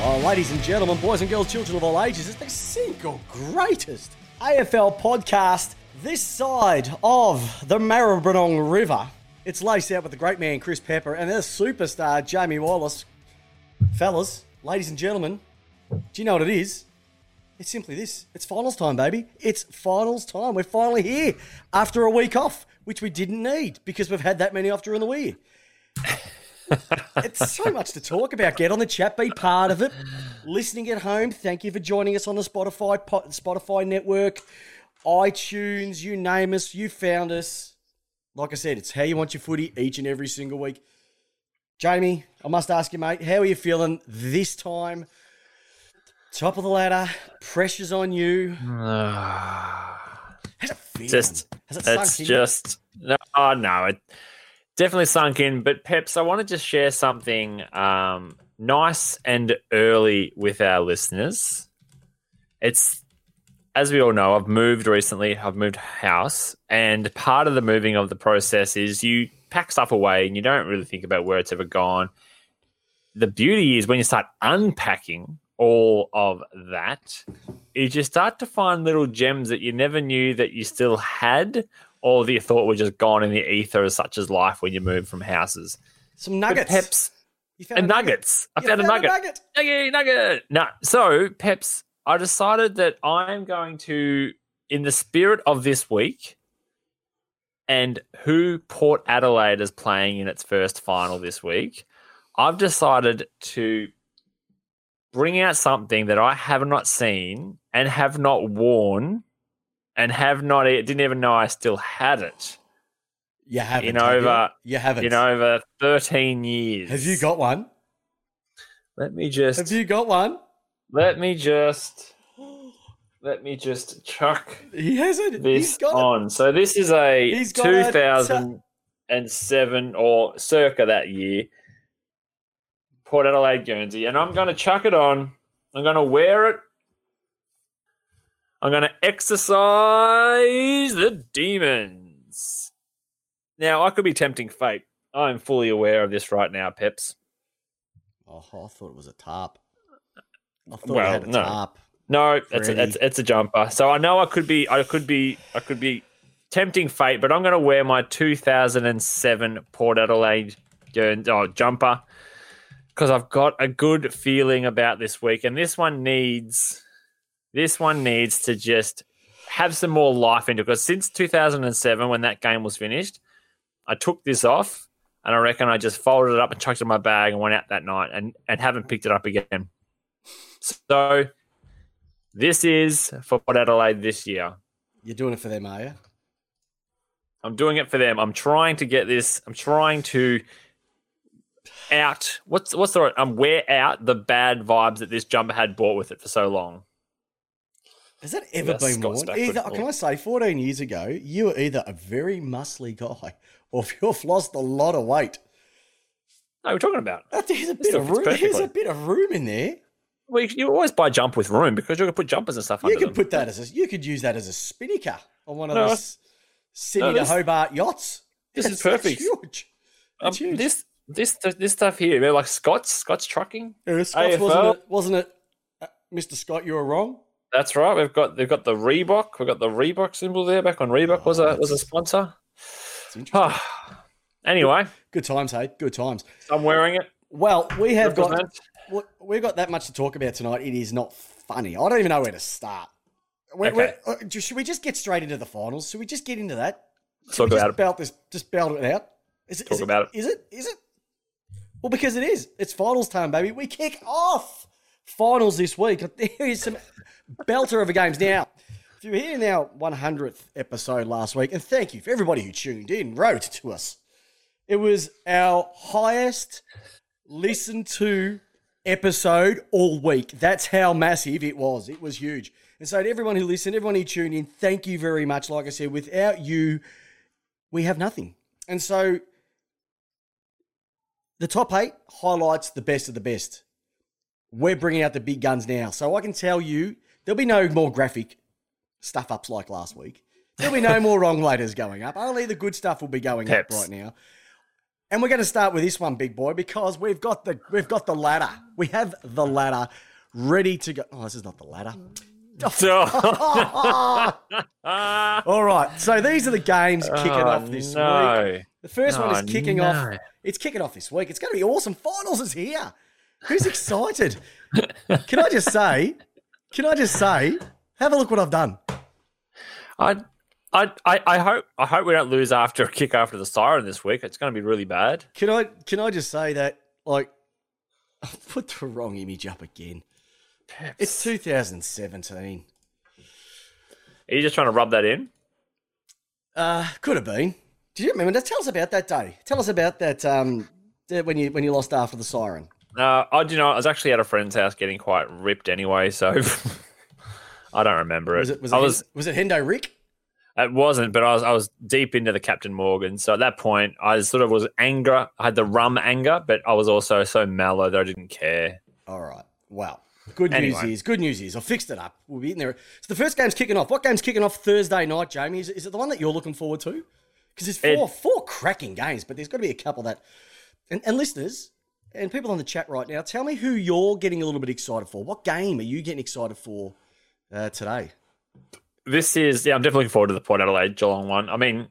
Oh, ladies and gentlemen, boys and girls, children of all ages, it's the single greatest AFL podcast this side of the Maribyrnong River. It's Lace Out with the great man Chris Pepper and the superstar Jamie Wallis. Fellas, ladies and gentlemen, do you know what it is? It's simply this. It's finals time, baby. It's finals time. We're finally here after a week off, which we didn't need because we've had that many off during the week. It's so much to talk about. Get on the chat, be part of it. Listening at home, thank you for joining us on the Spotify Spotify network, iTunes, you name us, you found us. Like I said, it's how you want your footy each and every single week. Jamie, I must ask you, mate, how are you feeling this time? Top of the ladder, pressure's on you. How's it feel? Just, Has it it's just no, oh, no, it definitely sunk in. But Peps, I want to just share something um, nice and early with our listeners. It's as we all know, I've moved recently. I've moved house, and part of the moving of the process is you pack stuff away and you don't really think about where it's ever gone. The beauty is when you start unpacking all of that, is you start to find little gems that you never knew that you still had, or that you thought were just gone in the ether, such as life when you move from houses. Some But nuggets. Peps and a nugget. nuggets. I You found a nugget. nugget. Nugget, nugget. No, so Peps, I decided that I'm going to, in the spirit of this week, and who Port Adelaide is playing in its first final this week, I've decided to bring out something that I have not seen and have not worn, and have not didn't even know I still had it You haven't. in have you? over You haven't. in over 13 years. Have you got one? Let me just. Have you got one? Let me just let me just chuck He hasn't. this He's got it. on. So this is a He's got a 2007 or circa that year Port Adelaide Guernsey, and I'm going to chuck it on. I'm going to wear it. I'm going to exercise the demons. Now I could be tempting fate. I'm fully aware of this right now, Peps. Oh, I thought it was a tarp. I thought Well, it had a no. tarp. No, it's a, it's, it's a jumper. So I know I could be I could be I could be tempting fate, but I'm going to wear my 2007 Port Adelaide oh, jumper because I've got a good feeling about this week, and this one needs this one needs to just have some more life into it. Because since 2007, when that game was finished, I took this off. And I reckon I just folded it up and chucked it in my bag and went out that night and, and haven't picked it up again. So this is for Port Adelaide this year. You're doing it for them, are you? I'm doing it for them. I'm trying to get this. I'm trying to out. What's what's the right? I'm wear out the bad vibes that this jumper had brought with it for so long. Has that ever That's been Scott worn? Either, can I say, 14 years ago, you were either a very muscly guy or you've lost a lot of weight. No, we're talking about. There's a bit of room. There's a bit of room in there. Well, you, you always buy jump with room because you can put jumpers and stuff You under could them. put that as a. You could use that as a spinnaker on one of No, those Sydney no, to Hobart yachts. this is That's- that's perfect. huge. Um, huge. this this this stuff here, like Scott's Scott's trucking. Yeah, Scott's, AFL. wasn't it? Wasn't it, uh, Mr. Scott? You were wrong. That's right. We've got they've got the Reebok. We've got the Reebok symbol there. Back on Reebok was a was a sponsor. Interesting. anyway, Good times, hey. Good times. I'm wearing it. Well, we have got Represent. we- we've got that much to talk about tonight. It is not funny. I don't even know where to start. We're, Okay. we're- uh, should we just get straight into the finals? Should we just get into that? Should Talk we just about it. belt this? Just belt it out. Is it? Talk is about it. Is it? Is it? Well, because it is. It's finals time, baby. We kick off finals this week. There is some belter of a games now. If you were here in our 100th episode last week, and thank you for everybody who tuned in, wrote to us. It was our highest listened to episode all week. That's how massive it was. It was huge. And so, to everyone who listened, everyone who tuned in, thank you very much. Like I said, without you, we have nothing. And so, the top eight highlights the best of the best. We're bringing out the big guns now. So, I can tell you there'll be no more graphic stuff ups like last week. There'll be no more wrong laters going up. Only the good stuff will be going Peps. up right now. And we're going to start with this one, big boy, because we've got the we've got the ladder. We have the ladder ready to go. Oh, this is not the ladder. All right. So these are the games kicking Oh, off this no. week. The first one Oh, is kicking no. off. It's kicking off this week. It's going to be awesome. Finals is here. Who's excited? can I just say? Can I just say? Have a look what I've done. I, I, I, I hope I hope we don't lose after a kick after the siren this week. It's going to be really bad. Can I? Can I just say that? Like, I put the wrong image up again. It's 2017. Are you just trying to rub that in? Uh, could have been. Do you remember? Tell us about that day. Tell us about that. Um, that when you when you lost after the siren. Uh, I do you know. I was actually at a friend's house getting quite ripped anyway, so I don't remember it. Was it? Was it? I was. was it Hendo Rick? It wasn't, but I was. I was deep into the Captain Morgan. So at that point, I sort of was anger. I had the rum anger, but I was also so mellow that I didn't care. All right. Well, good Anyway. news is good news is I fixed it up. We'll be in there. So the first game's kicking off. What game's kicking off Thursday night, Jamie? Is it, is it the one that you're looking forward to? Because there's four It- four cracking games, but there's got to be a couple that. And, and listeners and people on the chat right now, tell me who you're getting a little bit excited for. What game are you getting excited for uh, today? This is yeah. I'm definitely looking forward to the Port Adelaide Geelong one. I mean,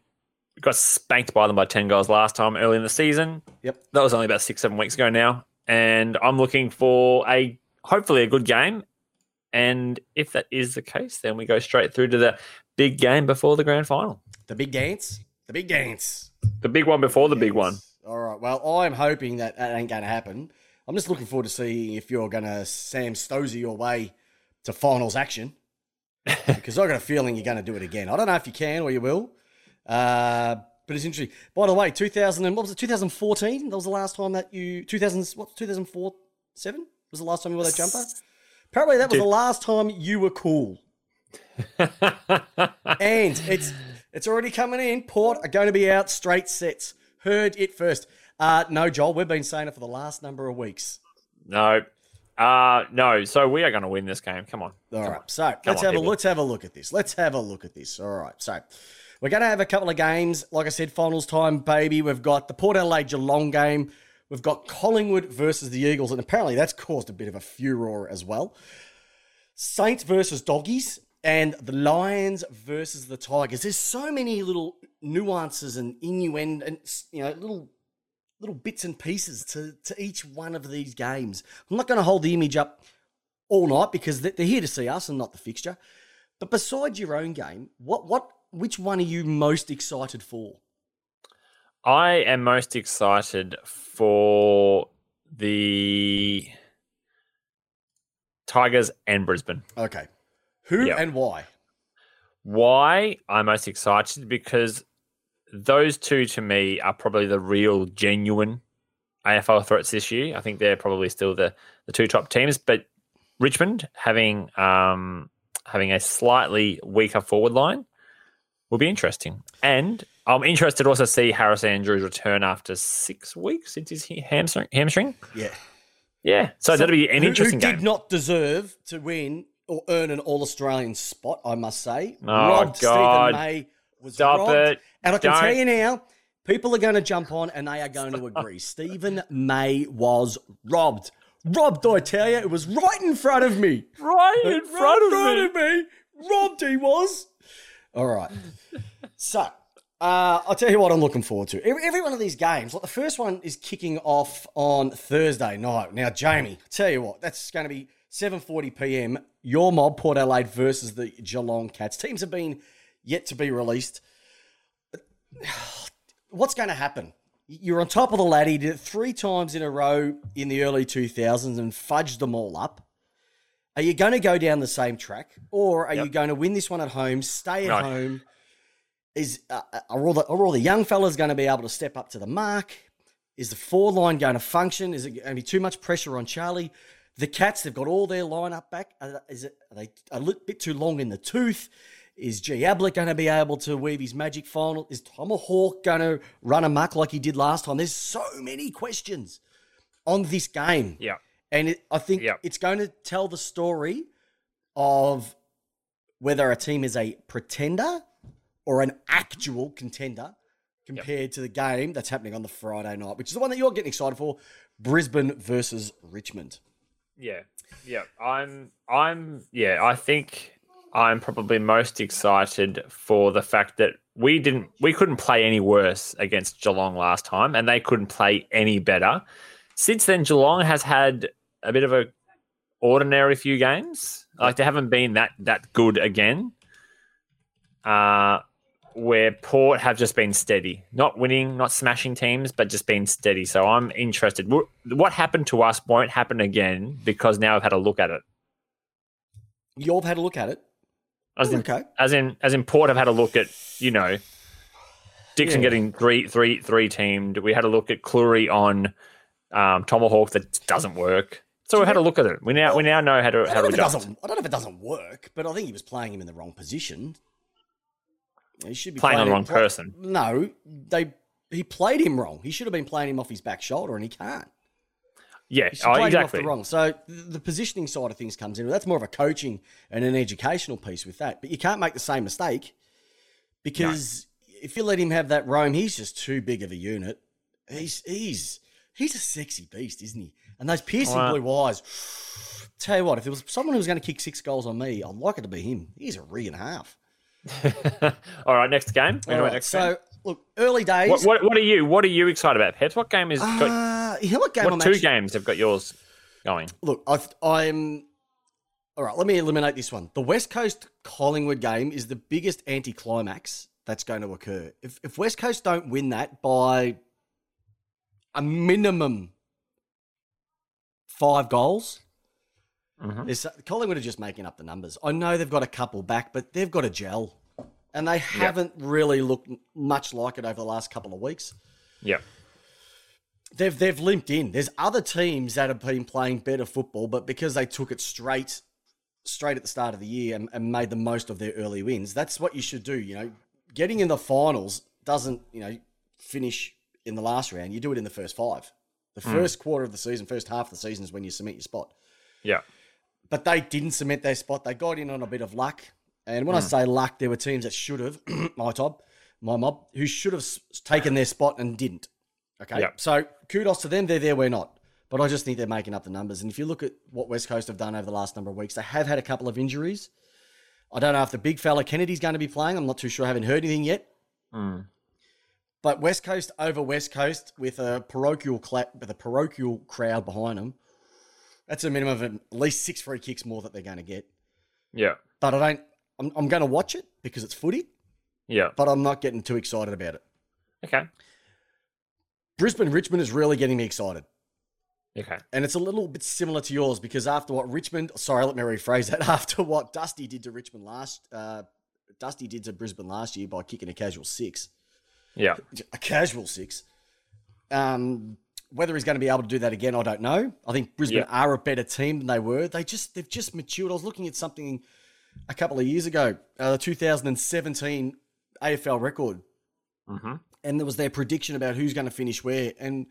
we got spanked by them by ten goals last time early in the season. Yep. That was only about six seven weeks ago now, and I'm looking for a hopefully a good game. And if that is the case, then we go straight through to the big game before the grand final, The big dance. The big dance. the big one before the big one. All right. Well, I'm hoping that that ain't going to happen. I'm just looking forward to seeing if you're going to Sam Stosur your way to finals action. because I've got a feeling you're going to do it again. I don't know if you can or you will. Uh, but it's interesting. By the way, 2000 and what was it? 2014. That was the last time that you 2000 what 2004 seven was the last time you wore that jumper. Apparently, that was the last time you were cool. and it's it's already coming in. Port are going to be out straight sets. Heard it first. Uh, no, Joel, we've been saying it for the last number of weeks. No, uh, no. So we are going to win this game. Come on. All right, so let's on, have a let's have a look at this. Let's have a look at this. All right, so we're going to have a couple of games. Like I said, finals time, baby. We've got the Port Adelaide Geelong game. We've got Collingwood versus the Eagles, and apparently that's caused a bit of a furor as well. Saints versus Doggies, and the Lions versus the Tigers. There's so many little nuances and innuendo, and you know, little little bits and pieces to to each one of these games. I'm not going to hold the image up all night because they- they're here to see us and not the fixture. But besides your own game, what what which one are you most excited for? I am most excited for the Tigers and Brisbane. Okay, who Yeah. and why? Why I'm most excited because those two to me are probably the real genuine AFL threats this year. I think they're probably still the, the two top teams, but Richmond having um, having a slightly weaker forward line will be interesting. And I'm interested to also see Harris Andrews return after six weeks since his hamstring. hamstring. Yeah, Yeah, so, that'll be an who, interesting who game. did not deserve to win earn an All Australian spot, I must say. Oh, robbed God. Steven May was Stop robbed. it. And I can Don't. tell you now, people are going to jump on and they are going to agree. Steven May was robbed. Robbed, I tell you. It was right in front of me. right in front of Right me. of me. Robbed he was. All right. So, uh, I'll tell you what I'm looking forward to. Every, every one of these games, like the first one is kicking off on Thursday night. Now, Jamie, I tell you what, that's going to be 7:40 p.m. Your mob, Port Adelaide versus the Geelong Cats. Teams have been yet to be released. What's going to happen? You're on top of the ladder. You did it three times in a row in the early 2000s and fudged them all up. Are you going to go down the same track, or are you going to win this one at home, stay at home? Is uh, are all the are all the young fellas going to be able to step up to the mark? Is the four line going to function? Is it going to be too much pressure on Charlie? The Cats, they've got all their lineup back. Are, is it are they a little bit too long in the tooth? Is G Ablett going to be able to weave his magic final? Is Tomahawk going to run amok like he did last time? There's so many questions on this game. Yeah. And it, I think Yep. it's going to tell the story of whether a team is a pretender or an actual contender compared to the game that's happening on the Friday night, which is the one that you're getting excited for Brisbane versus Richmond. Yeah, yeah. I'm, I'm, yeah. I think I'm probably most excited for the fact that we didn't, we couldn't play any worse against Geelong last time, and they couldn't play any better. Since then, Geelong has had a bit of a ordinary few games. Like they haven't been that that good again. Uh, where Port have just been steady, not winning, not smashing teams, but just being steady. So I'm interested. What happened to us won't happen again because now I've had a look at it. You've had a look at it. As in, okay. as in, as in, Port have had a look at you know, Dixon yeah. getting three, three, three teamed. We had a look at Clurey on um, Tomahawk that doesn't work. So we had a look at it. We now we now know how to how to adjust. I don't know if it doesn't work, but I think he was playing him in the wrong position. He should be playing, playing on the wrong play, person. No, they he played him wrong. He should have been playing him off his back shoulder, and he can't. Yeah, oh, exactly. wrong. So the positioning side of things comes in. That's more of a coaching and an educational piece with that. But you can't make the same mistake because no. if you let him have that roam, he's just too big of a unit. He's he's he's a sexy beast, isn't he? And those piercing wow. blue eyes. Tell you what, if there was someone who was going to kick six goals on me, I'd like it to be him. He's a rig and a half. All right, next game. All right, next so game. look, early days. What, what, what, are you? What are you excited about, Peps? What game is? Uh, got, you know what game? What I'm two actually, games have got yours going? Look, i am All right, let me eliminate this one. The West Coast Collingwood game is the biggest anticlimax that's going to occur. If if West Coast don't win that by a minimum five goals. Mm-hmm. Collingwood are just making up the numbers. I know they've got a couple back, but they've got a gel, and they haven't yep. really looked much like it over the last couple of weeks. Yeah, they've they've limped in. There's other teams that have been playing better football, but because they took it straight, straight at the start of the year and, and made the most of their early wins, that's what you should do. You know, getting in the finals doesn't you know finish in the last round. You do it in the first five. The mm. first quarter of the season, first half of the season is when you cement your spot. Yeah. But they didn't cement their spot. They got in on a bit of luck. And when mm. I say luck, there were teams that should have, my top, my mob, who should have taken their spot and didn't. Okay. Yeah. So kudos to them. They're there, we're not. But I just think they're making up the numbers. And if you look at what West Coast have done over the last number of weeks, they have had a couple of injuries. I don't know if the big fella Kennedy's going to be playing. I'm not too sure. I haven't heard anything yet. Mm. But West Coast over West Coast with a parochial cla- with a parochial crowd behind them, that's a minimum of at least six free kicks more that they're going to get. Yeah. But I don't. I'm, I'm going to watch it because it's footy. Yeah. But I'm not getting too excited about it. Okay. Brisbane Richmond is really getting me excited. Okay. And it's a little bit similar to yours because after what Richmond, sorry, let me rephrase that. After what Dusty did to Richmond last, uh, Dusty did to Brisbane last year by kicking a casual six. Yeah. A casual six. Um, whether he's going to be able to do that again, I don't know. I think Brisbane yeah. are a better team than they were. They just they've just matured. I was looking at something a couple of years ago, uh, the 2017 AFL record, mm-hmm. and there was their prediction about who's going to finish where, and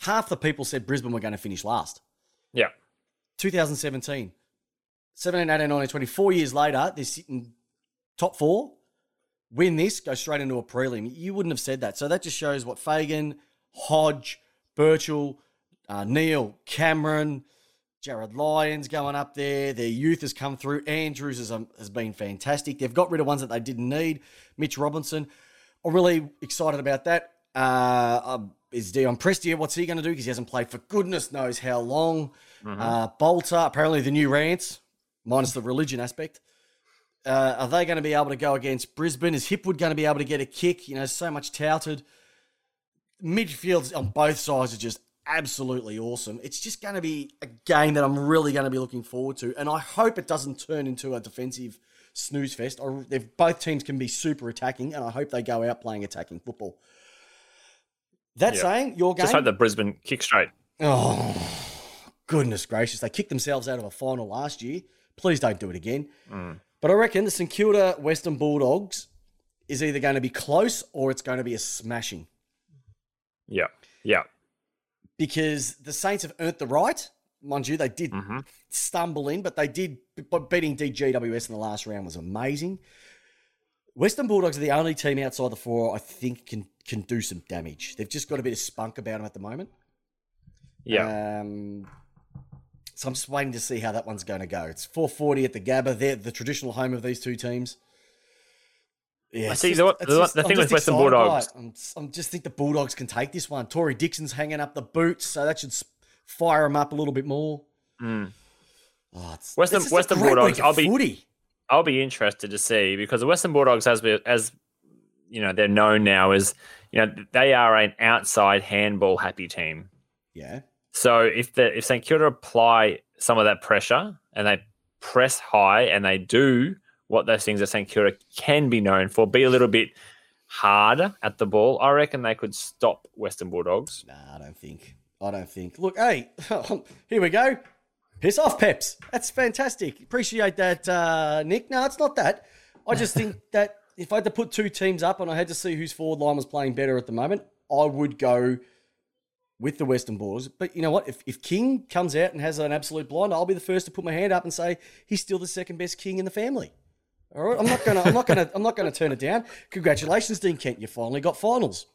half the people said Brisbane were going to finish last. Yeah. 2017. 17, 18, 19, 20. Four years later, they're sitting top four win this, go straight into a prelim. You wouldn't have said that. So that just shows what Fagan, Hodge, Birchall, uh, Neale, Cameron, Jarryd Lyons going up there. Their youth has come through. Andrews has, um, has been fantastic. They've got rid of ones that they didn't need. Mitch Robinson. I'm really excited about that. Uh, um, is Dion Prestia, what's he going to do? Because he hasn't played for goodness knows how long. Mm-hmm. Uh, Bolter, apparently the new Rance, minus the religion aspect. Uh, are they going to be able to go against Brisbane? Is Hipwood going to be able to get a kick? You know, so much touted. Midfields on both sides are just absolutely awesome. It's just going to be a game that I'm really going to be looking forward to, and I hope it doesn't turn into a defensive snooze fest. Or if both teams can be super attacking, and I hope they go out playing attacking football. That yeah. saying, your game. Just hope that Brisbane kick straight. Oh, goodness gracious! They kicked themselves out of a final last year. Please don't do it again. Mm. But I reckon the St Kilda Western Bulldogs is either going to be close or it's going to be a smashing. Yeah. Yeah. Because the Saints have earned the right. Mind you, they did mm-hmm. stumble in, but they did. But beating DGWS in the last round was amazing. Western Bulldogs are the only team outside the four I think can can do some damage. They've just got a bit of spunk about them at the moment. Yeah. Um, so I'm just waiting to see how that one's going to go. It's 440 at the Gabba. They're the traditional home of these two teams. Yeah, I see just- the- the- just- the I'm thing with Western Bulldogs- I'm, I'm just think the Bulldogs can take this one. Tory Dickson's hanging up the boots, so that should fire them up a little bit more. Mm. Oh, it's, Western- Western Bulldogs, I'll be- footy. I'll be interested to see because the Western Bulldogs, as we- as you know, they're known now as you know they are an outside handball happy team. Yeah, So if the if St Kilda apply some of that pressure and they press high and they do what those things that St Kilda can be known for, be a little bit harder at the ball, I reckon they could stop Western Bulldogs. Nah, I don't think. I don't think. Look, hey, here we go. Piss off, Peps. That's fantastic. Appreciate that, uh, Nick. No, it's not that. I just think that if I had to put two teams up and I had to see whose forward line was playing better at the moment, I would go with the Western Bulldogs. But you know what? If, if King comes out and has an absolute blind, I'll be the first to put my hand up and say he's still the second best king in the family. All right, I'm not gonna, I'm not gonna, I'm not gonna turn it down. Congratulations, Dean Kent. You finally got finals.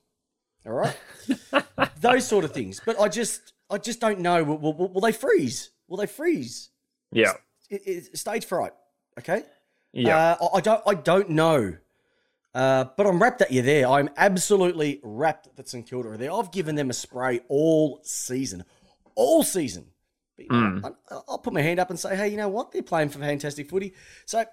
All right, those sort of things. But I just, I just don't know. Will, will, will they freeze? Will they freeze? Yeah, It, it, stage fright. Okay. yeah. Uh, I, I don't, I don't know. Uh, but I'm wrapped at you there. I'm absolutely rapt that St Kilda are there. I've given them a spray all season, all season. Know, I, I'll put my hand up and say, hey, you know what? They're playing for fantastic footy. So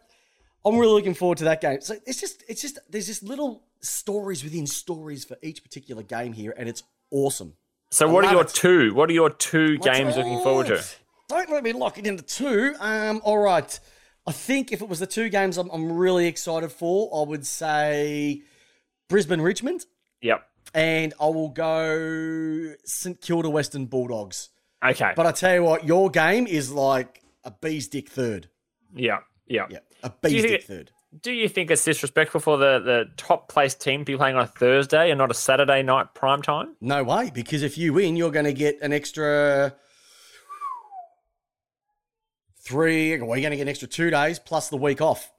I'm really looking forward to that game. So it's just, it's just, there's just little stories within stories for each particular game here, and it's awesome. so I what are your it. two? What are your two What's games looking forward to? Don't let me lock it into two. Um, all right. I think if it was the two games I'm, I'm really excited for, I would say Brisbane Richmond, Yep. and I will go St Kilda Western Bulldogs. Okay. But I tell you what, your game is like a bee's dick third. yeah. Yeah. Yeah, a bee's think third. Do you think it's disrespectful for the, the top placed team to be playing on a Thursday and not a Saturday night prime time? No way, because if you win, you're going to get an extra three. Well, you're going to get an extra two days plus the week off,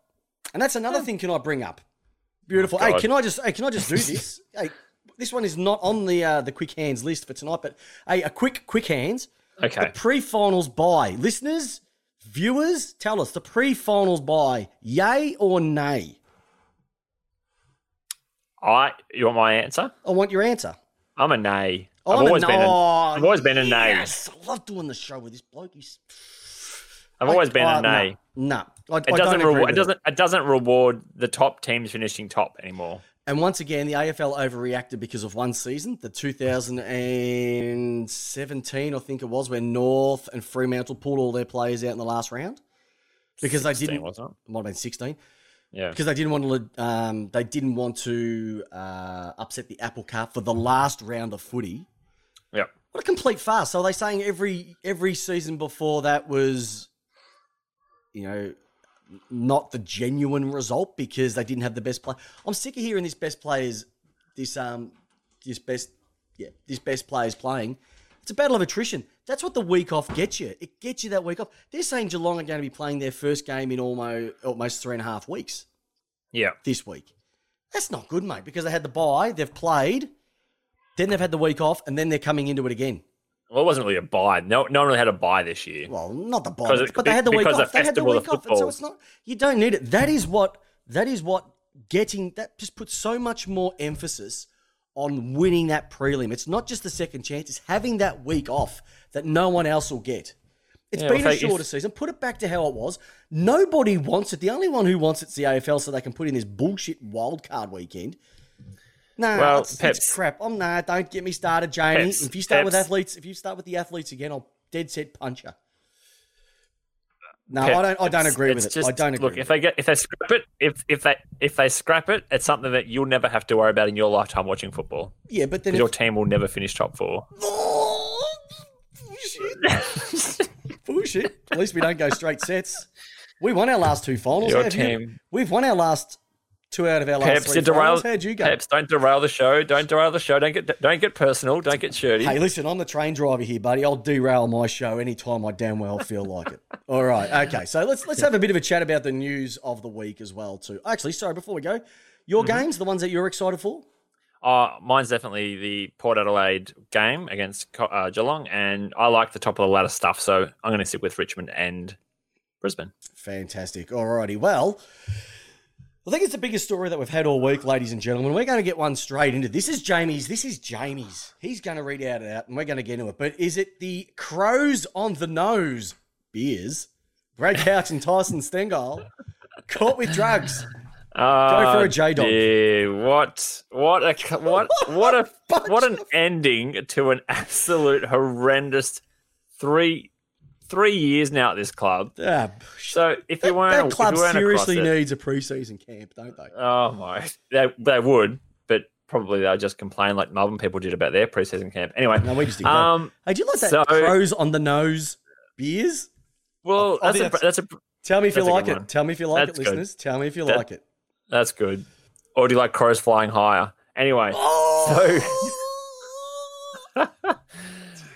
and that's another thing. Can I bring up? Beautiful. hey, can I just? Hey, can I just do this? hey, this one is not on the uh, the quick hands list for tonight, but hey, a quick quick hands. Okay. The pre-finals bye, listeners, viewers, tell us the pre-finals bye, yay or nay? I you want my answer? I want your answer. I'm a nay. I've I'm a always been a, no. I've always been a nay. Yes, I love doing the show with this bloke. He's I've always been a nay. No, no. I, It I doesn't reward. It doesn't. It doesn't reward the top teams finishing top anymore. And once again, the AFL overreacted because of one season, the 2017, I think it was, where North and Fremantle pulled all their players out in the last round because they didn't. wasn't it? It might have been 16 Yeah. because they didn't want to. Um, they didn't want to uh, upset the apple cart for the last round of footy. Yeah. What a complete farce! So are they saying every every season before that was, you know, not the genuine result because they didn't have the best play. I'm sick of hearing this best players, this um, this best, yeah, this best players playing. It's a battle of attrition. That's what the week off gets you. It gets you that week off. They're saying Geelong are going to be playing their first game in almost almost three and a half weeks Yeah. this week. That's not good, mate, because they had the bye, they've played, then they've had the week off, and then they're coming into it again. Well, it wasn't really a bye. No, no one really had a bye this year. Well, not the bye, but, it- but they had the week off. of They had the week off, and so it's not. You don't need it. That is what. That is what getting. That just puts so much more emphasis on winning that prelim. It's not just the second chance. It's having that week off that no one else will get. It's Yeah, been well, a if shorter season. Put it back to how it was. Nobody wants it. The only one who wants it's the AFL, so they can put in this bullshit wild card weekend. No, Well, Peps- crap. I'm nah. Don't get me started, Jamie. Peps, if you start with athletes, if you start with the athletes again, I'll dead set punch you. No, Pep, I don't. I don't agree with it. I don't agree. Look, with if they get if they scrap it, if if they if they scrap it, it's something that you'll never have to worry about in your lifetime watching football. yeah, but then Because your team will never finish top four. oh, bullshit. bullshit. At least we don't go straight sets. We won our last two finals. Your have you- team- we've won our last Two out of our last Peps, three you derail. How'd you go? Peps, don't derail the show. Don't derail the show. Don't get don't get personal. Don't get shirty. Hey, listen, I'm the train driver here, buddy. I'll derail my show anytime I damn well feel like it. All right, okay. So let's let's have a bit of a chat about the news of the week as well, too. Actually, sorry, before we go, your Mm-hmm. games, the ones that you're excited for. Uh, mine's definitely the Port Adelaide game against uh, Geelong, and I like the top of the ladder stuff, so I'm going to sit with Richmond and Brisbane. Fantastic. Alrighty. Well, I think it's the biggest story that we've had all week, ladies and gentlemen. We're going to get one straight into this. Is Jamie's. This is Jamie's. He's going to read out it out, and we're going to get into it. But is it the crows on the nose beers? Brad Couch and Tyson Stengel caught with drugs. Uh, for a J-Dog. dear, What? What a what? What a what an ending to an absolute horrendous three three years now at this club. Ah, So if you weren't, that club seriously it- needs a preseason camp, don't they? Oh my, they, they would, but probably they'll just complain like Melbourne people did about their preseason camp. Anyway, No, we just ignore. um, hey, do you like that so- crows on the nose beers? well, I that's a, that's a Tell me if you That's like it. one. Tell me if you like That's it, good. listeners. Tell me if you That- like it. that's good. Or do you like crows flying higher? Anyway,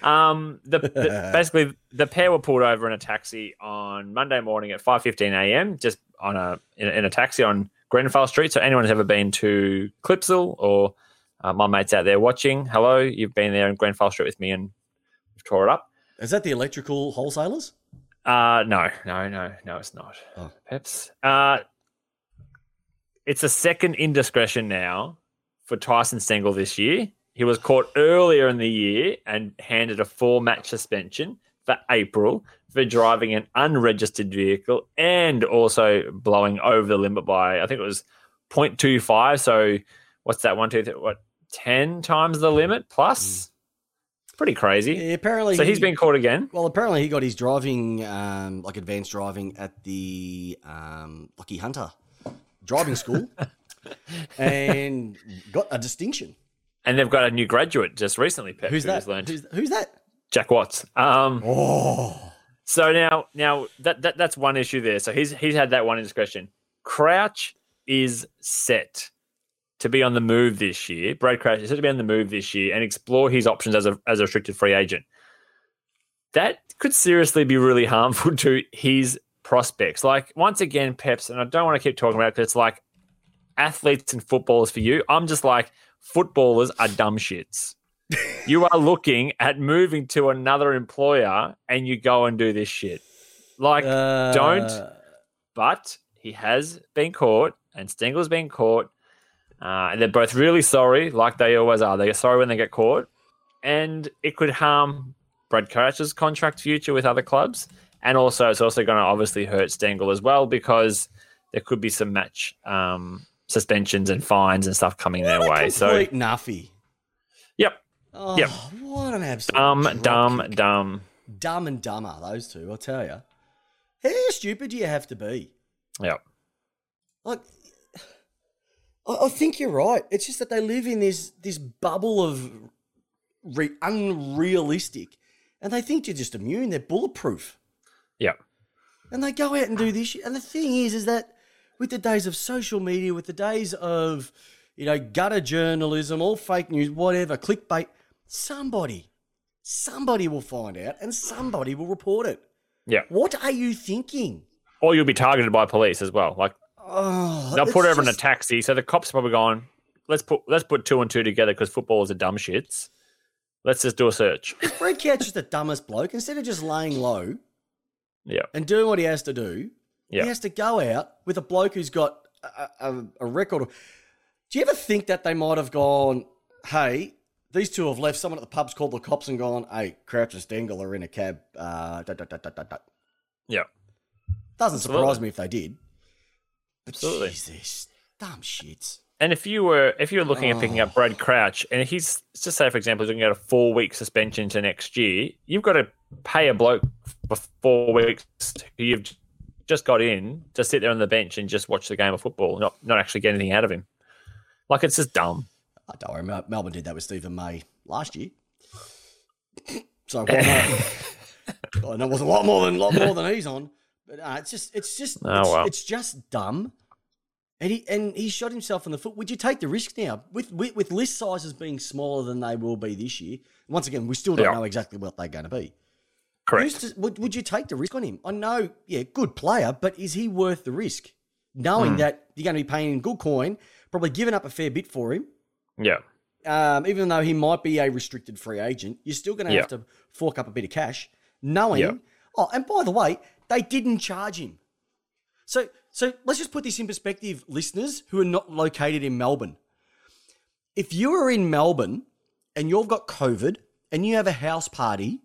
um, the, the basically the pair were pulled over in a taxi on Monday morning at five fifteen a.m. Just on a in, a in a taxi on Grenfell Street. So anyone who's ever been to Clipsal or uh, my mates out there watching, hello, you've been there in Grenfell Street with me and we've tore it up. Is that the electrical wholesalers? Uh no, no, no, no, it's not. Oh. Peps. Uh it's a second indiscretion now for Tyson Stengel this year. He was caught earlier in the year and handed a four match suspension for April for driving an unregistered vehicle and also blowing over the limit by I think it was 0.25. So what's that? One, two, three, what, 10 times the limit plus? Pretty crazy. Yeah, apparently. So he's he- been caught again. Well, apparently he got his driving, um, like advanced driving, at the um, Lachie Hunter driving school, and got a distinction. And they've got a new graduate just recently, Pep, Who's who that? Who's, who's that? Jack Watts. Um, Oh, so now, now that, that that's one issue there. So he's he's had that one indiscretion. Crouch is set to be on the move this year. Brad Crouch is set to be on the move this year and explore his options as a as a restricted free agent. That could seriously be really harmful to his prospects. Like once again, Peps, and I don't want to keep talking about it because it's like athletes and footballers for you. I'm just like footballers are dumb shits. you are looking at moving to another employer and you go and do this shit. Like, Uh, don't. but he has been caught and Stengel's been caught. Uh, and they're both really sorry, like they always are. They are sorry when they get caught. And it could harm Brad Crouch's contract future with other clubs. And also, it's also going to obviously hurt Stengel as well because there could be some match um, suspensions and fines and stuff coming their What a way. So, nuffy. yep, Oh, Yep. What an absolute dumb, drop dumb, dumb. dumb and dumber. Those two, I'll tell you. How stupid do you have to be? Yep. Like, I, I think you're right. It's just that they live in this this bubble of re- unrealistic, and they think you're just immune. They're bulletproof, Yep. and they go out and do this. And the thing is, is that with the days of social media, with the days of you know gutter journalism, all fake news, whatever, clickbait, somebody, somebody will find out, and somebody will report it. Yeah. What are you thinking? Or you'll be targeted by police as well. Like, Oh, They'll put it's her in a taxi, so the cops are probably going. Let's put let's put two and two together because footballers are dumb shits. Let's just do a search. Fred Couch is the dumbest bloke. Instead of just laying low Yeah, and doing what he has to do, Yeah. he has to go out with a bloke who's got a, a, a record. Do you ever think that they might have gone, hey, these two have left, someone at the pub's called the cops and gone, hey, Crouch and Stengel are in a cab. Uh, dot, dot, dot, dot, dot, dot. yeah, Doesn't surprise me if they did. But Absolutely. Jesus, dumb shits. And if you were if you were looking at picking up Brad Crouch, and he's let's just say for example he's going to get a four week suspension to next year, you've got to pay a bloke for four weeks who you've just got in to sit there on the bench and just watch the game of football, not not actually get anything out of him. Like it's just dumb. I don't worry, Melbourne did that with Steven May last year. So well, no, I know it was a lot more than lot more than he's on, but uh, it's just it's just Oh, it's, well. it's just dumb, And he and he shot himself in the foot. Would you take the risk now with with, with list sizes being smaller than they will be this year? Once again, we still don't Yeah. know exactly what they're going to be. Correct. To- would, would you take the risk on him? I know, yeah, good player, but is he worth the risk? Knowing Hmm. that you're going to be paying in good coin, probably giving up a fair bit for him, Yeah. um, even though he might be a restricted free agent, you're still going to Yeah. have to fork up a bit of cash, knowing. Yeah. Oh, and by the way, they didn't charge him. So, so let's just put this in perspective, listeners who are not located in Melbourne. If you are in Melbourne and you've got COVID and you have a house party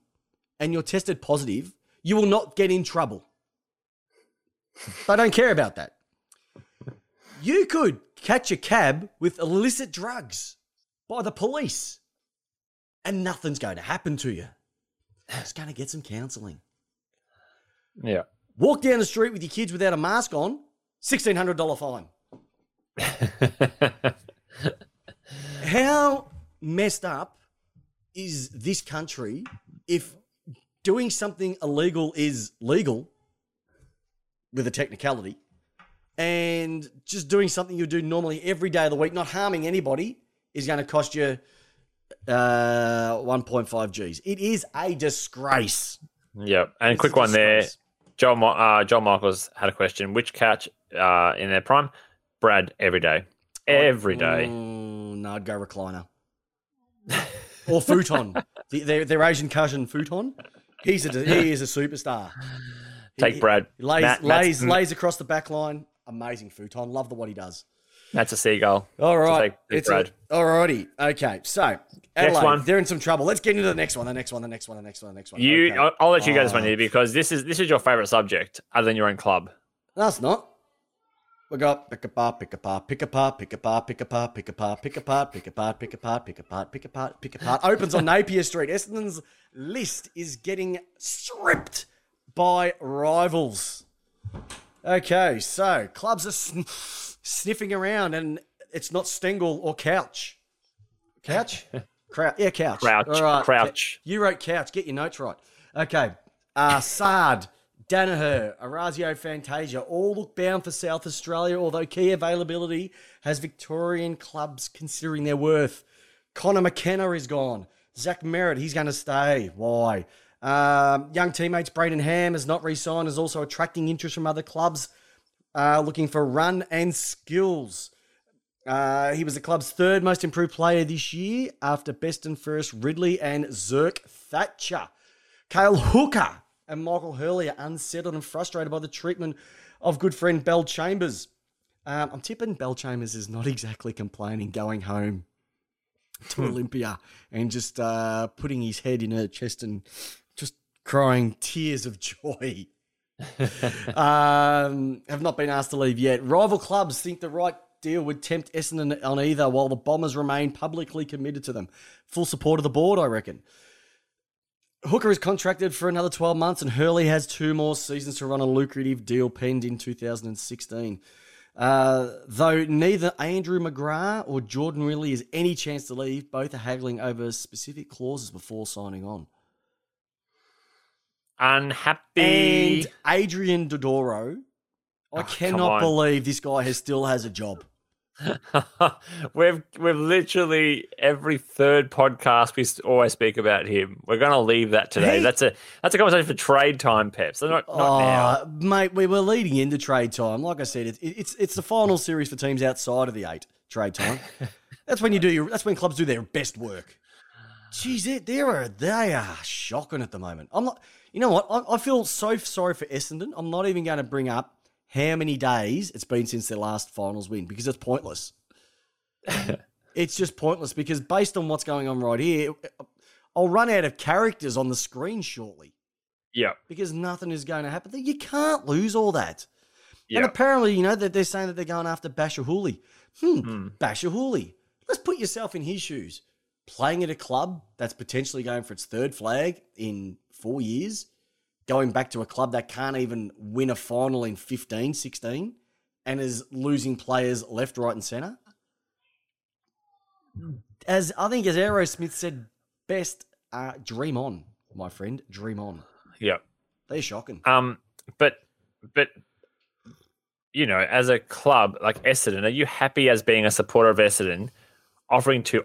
and you're tested positive, you will not get in trouble. they don't care about that. You could catch a cab with illicit drugs by the police and nothing's going to happen to you. Just going to get some counseling. Yeah. Walk down the street with your kids without a mask on, $1,600 fine. How messed up is this country if doing something illegal is legal with a technicality and just doing something you do normally every day of the week, not harming anybody, is going to cost you uh, 1.5 G's? It is a disgrace. yeah. And It's quick one there. Joel, uh, Joel Michaels had a question. Which couch uh, in their prime? Brad, every day. Every day. Mm, no, I'd go recliner. or futon. The- their, their Asian cousin futon. He's a he is a superstar. Take he- Brad. He lays Matt- lays Matt's- lays across the back line. Amazing futon. Love the what he does. That's a seagull. All right, take- take it's Brad. all righty. Okay, so Adelaide, one. they're in some trouble. Let's get into the next one. The next one. The next one. The next one. The next one. You, Okay. I'll, I'll let you guys this one Oh. here because this is this is your favorite subject, other than your own club. No, it's not. We got pick a apart, pick a apart, pick a apart, pick a apart, pick a apart, pick a apart, pick a apart, pick a apart, pick a apart, pick a apart, pick a apart, pick a apart. Opens on Napier Street. Essendon's list is getting stripped by rivals. Okay, so clubs are sn- sniffing around, and it's not Stengel or Couch. Couch? Crouch. Yeah, Couch. Crouch, All right. Crouch. You wrote Couch. Get your notes right. Okay. Uh, Sard, Daniher, Orazio Fantasia all look bound for South Australia, although key availability has Victorian clubs considering their worth. Connor McKenna is gone. Zach Merrett, he's going to stay. Why? Um, young teammates Brayden Ham has not re signed, is also attracting interest from other clubs uh, looking for run and skills. Uh, he was the club's third most improved player this year after best and first Ridley and Zerk Thatcher. Cale Hooker and Michael Hurley are unsettled and frustrated by the treatment of good friend Bellchambers. Um, I'm tipping Bellchambers is not exactly complaining going home to Olympia and just uh, putting his head in her chest and just crying tears of joy um, have not been asked to leave yet. Rival clubs think the right deal would tempt Essendon on either, while the Bombers remain publicly committed to them. Full support of the board, I reckon. Hooker is contracted for another 12 months, and Hurley has two more seasons to run a lucrative deal penned in 2016. Uh, though neither Andrew McGrath or Jordan Ridley has any chance to leave, both are haggling over specific clauses before signing on. Unhappy. And Adrian Dodoro, I Oh, cannot believe this guy has still has a job. we've we've literally every third podcast we always speak about him. We're going to leave that today. He- that's a that's a conversation for trade time, Peps. Not, not oh, now. mate, we were leading into trade time. Like I said, it's it's it's the final series for teams outside of the eight trade time. that's when you do your. That's when clubs do their best work. Jeez, they, they are they are shocking at the moment. I'm not. You know what? I, I feel so sorry for Essendon. I'm not even going to bring up how many days it's been since their last finals win because it's pointless. it's just pointless because based on what's going on right here, I'll run out of characters on the screen shortly Yeah, because nothing is going to happen. You can't lose all that. And apparently, you know, that they're saying that they're going after Bachar Houli. Hmm, Hmm. Bachar Houli. Let's put yourself in his shoes. Playing at a club that's potentially going for its third flag in four years, going back to a club that can't even win a final in 15, 16, and is losing players left, right, and centre. As I think, as Aerosmith said best, uh, dream on, my friend, dream on. yeah. They're shocking. Um, but but you know, as a club like Essendon, are you happy as being a supporter of Essendon, offering to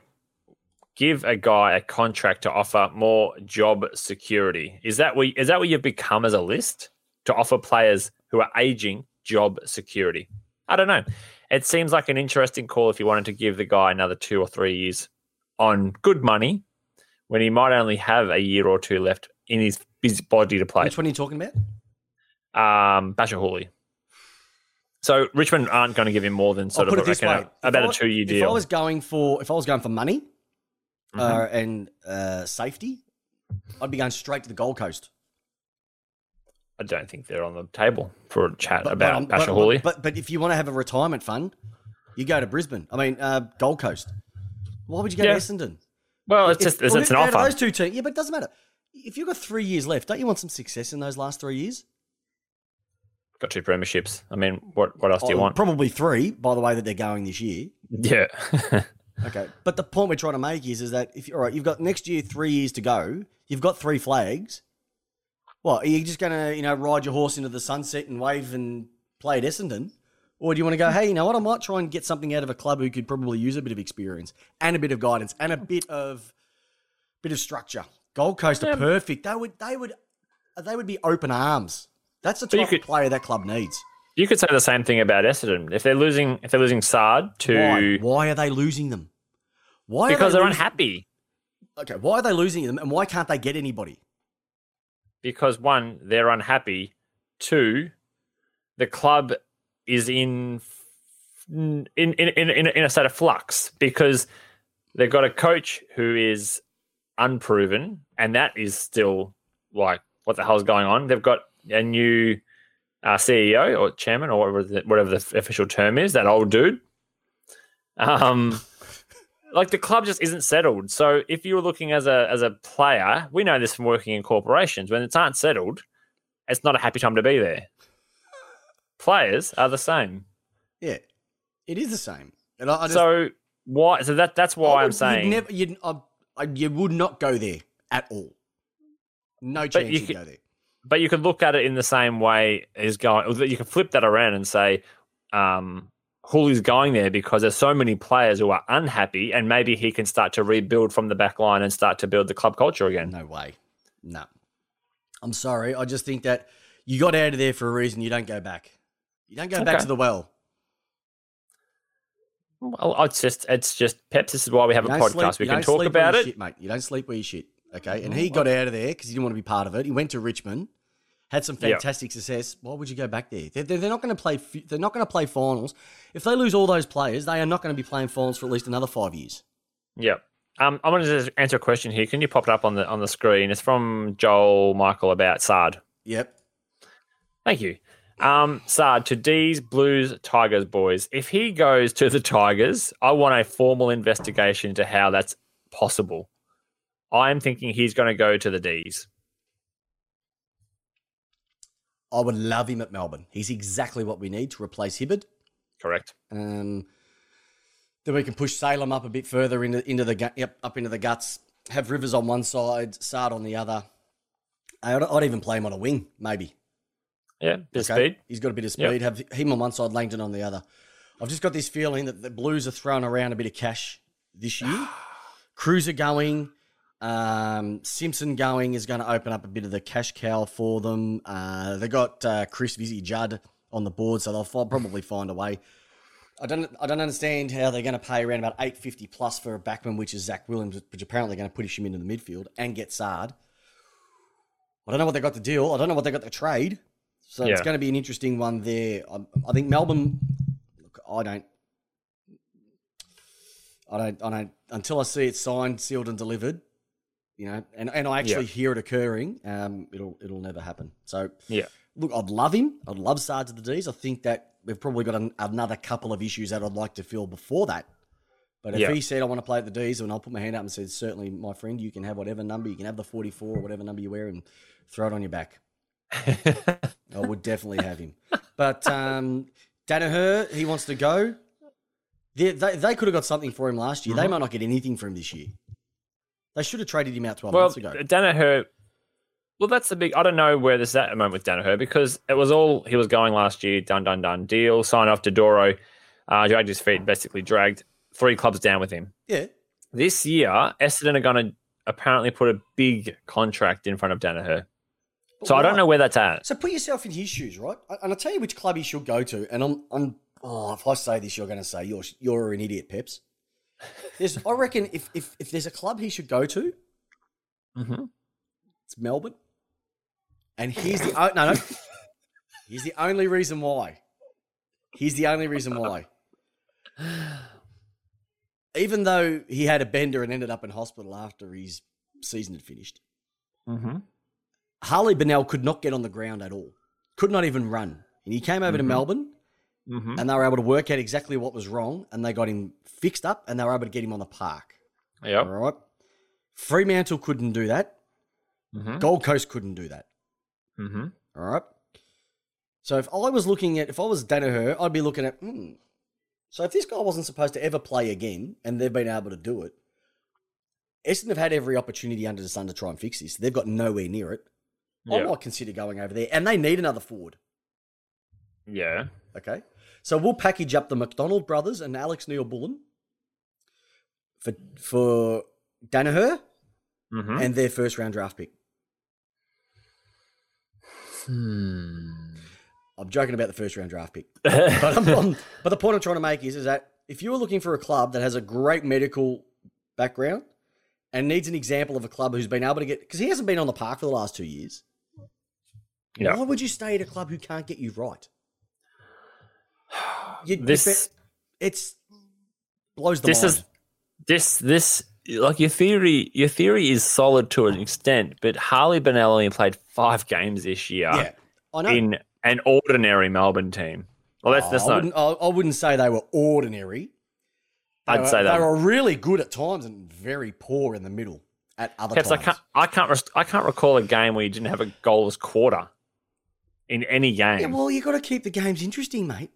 give a guy a contract to offer more job security? Is that what is that what you've become as a list to offer players who are aging job security? I don't know. It seems like an interesting call if you wanted to give the guy another two or three years on good money when he might only have a year or two left in his, body to play. Which one are you talking about? Um, Bachar Houli. So Richmond aren't going to give him more than sort I'll of put it this way. a- about If a two-year deal. If I was going for if I was going for money Mhm. uh, and uh, safety, I'd be going straight to the Gold Coast. I don't think they're on the table for a chat But, about but, um, Bachar but, but, but if you want to have a retirement fund, you go to Brisbane. I mean, uh, Gold Coast. Why would you go Yeah. to Essendon? well, it's just it's, well, it's an offer. Those two teams, yeah, but it doesn't matter. If you've got three years left, don't you want some success in those last three years? Got two premierships. I mean, what what else do you Oh, want? Probably three, by the way that they're going this year. yeah. Okay, but the point we're trying to make is, is that if you're all right, you've got next year three years to go. You've got three flags. What are you just going to, you know, ride your horse into the sunset and wave and play at Essendon, or do you want to go, hey, you know what? I might try and get something out of a club who could probably use a bit of experience and a bit of guidance and a bit of bit of structure. Gold Coast are Yeah. perfect. They would, they would, they would be open arms. That's the type could- of player that club needs. You could say the same thing about Essendon. If they're losing if they're losing Saad to Why? Why are they losing them? Why? because are they're losing- unhappy. Okay, why are they losing them, and why can't they get anybody? because one, they're unhappy. Two, the club is in in in in, in, in a state of flux because they've got a coach who is unproven, and that is still like what the hell's going on. They've got a new uh, CEO or chairman or whatever the, whatever the official term is. That old dude. Um. Like the club just isn't settled. So if you were looking as a as a player, we know this from working in corporations. When it's aren't settled, it's not a happy time to be there. Players are the same. Yeah, it is the same. And I, I just, so why? So that that's why I'm saying. you'd never, I, I, you would not go there at all. No But chance you you would could- go there. But you could look at it in the same way as going. You can flip that around and say, um, Houli's going there because there's so many players who are unhappy, and maybe he can start to rebuild from the back line and start to build the club culture again. No way. No. I'm sorry. I just think that you got out of there for a reason. You don't go back. You don't go back to the well. Well, it's just, it's just, Peps. This is why we have a podcast. sleep- we can talk sleep where about it. shit, mate. You don't sleep where you shit. Okay. And he got out of there because he didn't want to be part of it. He went to Richmond, had some Yep. fantastic success. Why would you go back there? They're, they're, not going to play. They're not going to play finals. If they lose all those players, they are not going to be playing finals for at least another five years. Yeah. Um, I wanted to just answer a question here. Can you pop it up on the on the screen? It's from Joel Michael about Saad. Yep. Thank you. Um, Saad to D's Blues Tigers boys. If he goes to the Tigers, I want a formal investigation into how that's possible. I'm thinking he's going to go to the D's. I would love him at Melbourne. He's exactly what we need to replace Hibberd. Correct. Um, then we can push Salem up a bit further into into the yep, up into the guts. Have Rivers on one side, Saad on the other. I'd, I'd even play him on a wing, maybe. Yeah, bit of Okay? speed. He's got a bit of Yep. speed. Have him on one side, Langdon on the other. I've just got this feeling that the Blues are throwing around a bit of cash this year. Cruiser going, um, Simpson going is going to open up a bit of the cash cow for them. Uh, they got uh, Chris Vizzy Judd on the board, so they'll probably find a way. I don't, I don't understand how they're going to pay around about eight fifty plus for a backman, which is Zach Williams, which apparently going to push him into the midfield and get Sard. I don't know what they got to deal. I don't know what they got to trade. So it's going to be an interesting one there. I, I think Melbourne. Look, I don't. I don't. I don't. Until I see it signed, sealed, and delivered, you know, and, and I actually Yeah. hear it occurring, um, it'll it'll never happen. So Yeah. look, I'd love him. I'd love Saad to the D's. I think that we've probably got an, another couple of issues that I'd like to fill before that. But if Yeah. he said I want to play at the D's, and I'll put my hand up and said, certainly, my friend, you can have whatever number, you can have the forty-four or whatever number you wear, and throw it on your back. I would definitely have him. But um, Daniher, he wants to go. They, they, they could have got something for him last year. They might not get anything for him this year. They should have traded him out 12 well, months ago. Daniher, Well, that's the big. I don't know where this is at the moment with Daniher because it was all he was going last year. Done, done, done. Deal. Sign off to Doro. Uh, dragged his feet. Basically, dragged three clubs down with him. Yeah. This year, Essendon are going to apparently put a big contract in front of Daniher. So I don't know where that's at. So put yourself in his shoes, right? And I'll tell you which club he should go to. And I'm, I'm oh, if I say this, you're going to say you're you're an idiot, Peps. There's, I reckon, if if if there's a club he should go to, Mm-hmm. it's Melbourne. And here's the oh, no no. Here's the only reason why. Here's the only reason why. Even though he had a bender and ended up in hospital after his season had finished, Mm-hmm. Harley Bennell could not get on the ground at all. Could not even run. And he came over to Mhm. Melbourne Mm-hmm. and they were able to work out exactly what was wrong and they got him fixed up and they were able to get him on the park. Yeah. All right. Fremantle couldn't do that. Mm-hmm. Gold Coast couldn't do that. Mm-hmm. All right. So if I was looking at, if I was Daniher, I'd be looking at, hmm. So if this guy wasn't supposed to ever play again and they've been able to do it, Essendon have had every opportunity under the sun to try and fix this. They've got nowhere near it. I might consider going over there and they need another forward. Yeah. Okay. So we'll package up the McDonald brothers and Alex Neal-Bullen for for Daniher Mm-hmm. and their first round draft pick. Hmm. I'm joking about the first round draft pick. But, I'm, I'm- but the point I'm trying to make is, is that if you were looking for a club that has a great medical background and needs an example of a club who's been able to get, because he hasn't been on the park for the last two years, Yeah. why would you stay at a club who can't get you right? You- This- bet- it's blows the this mind. is this this like your theory your theory is solid to an extent, but Harley Bennell only played five games this year yeah, I know. in an ordinary Melbourne team. Well, that's Oh, that's I not. Wouldn't, I, I wouldn't say they were ordinary. They I'd were, say that. they were really good at times and very poor in the middle at other Peps, I times. can't I can't rest- I can't recall a game where you didn't have a goalless quarter in any game. Yeah, well, you got to keep the games interesting, mate.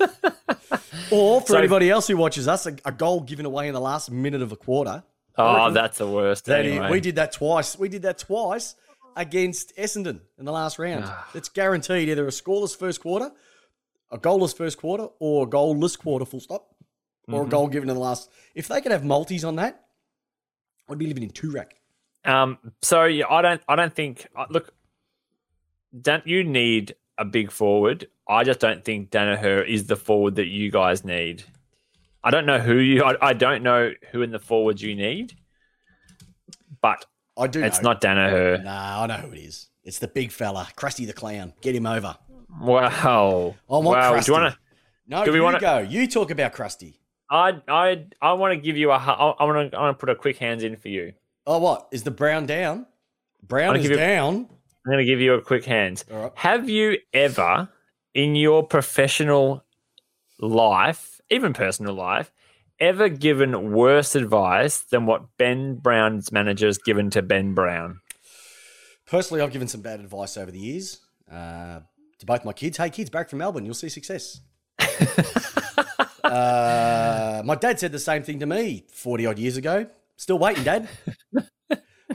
or for So- anybody else who watches us, a, a goal given away in the last minute of a quarter. oh, that's the worst. That is- anyway. we did that twice. We did that twice against Essendon in the last round. it's guaranteed either a scoreless first quarter, a goalless first quarter, or a goalless quarter, full stop, or Mm-hmm. a goal given in the last. If they could have multis on that, I'd be living in Toorak. Um, so yeah, I don't, I don't think. uh, Look, don't you need a big forward? I just don't think Daniher is the forward that you guys need. I don't know who you. I, I don't know who in the forwards you need, but I do. it's know. not Daniher. Nah, I know who it is. It's the big fella, Krusty the Clown. Get him over. Wow. I want wow. Krusty. Do you want to? No, Do we you wanna- go. You talk about Krusty. I, I, I want to give you a. I want to. I want to put a quick hands in for you. Oh, what is the brown down? Brown is you- down. I'm going to give you a quick hands. All right. Have you ever, in your professional life, even personal life, ever given worse advice than what Ben Brown's manager has given to Ben Brown? Personally, I've given some bad advice over the years uh, to both my kids. Hey, kids, back from Melbourne, you'll see success. uh, my dad said the same thing to me 40 odd years ago. Still waiting, Dad.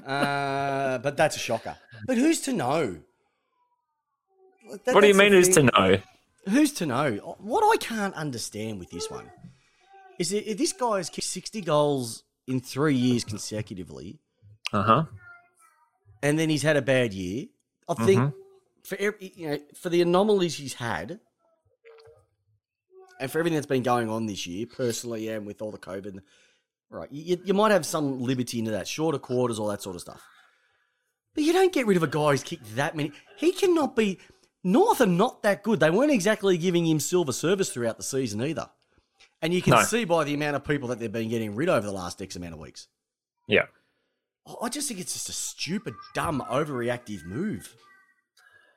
uh, but that's a shocker. But who's to know? That- what do you mean who's to know? Who's to know? What I can't understand with this one is that if this guy has kicked 60 goals in three years consecutively, Uh huh. and then he's had a bad year. I think for every, you know for the anomalies he's had, and for everything that's been going on this year, personally and with all the COVID, right, you, you might have some liberty into that, shorter quarters, all that sort of stuff. But you don't get rid of a guy who's kicked that many. He cannot be. North are not that good. They weren't exactly giving him silver service throughout the season either. And you can No. see by the amount of people that they've been getting rid over the last X amount of weeks. Yeah. I just think it's just a stupid, dumb, overreactive move.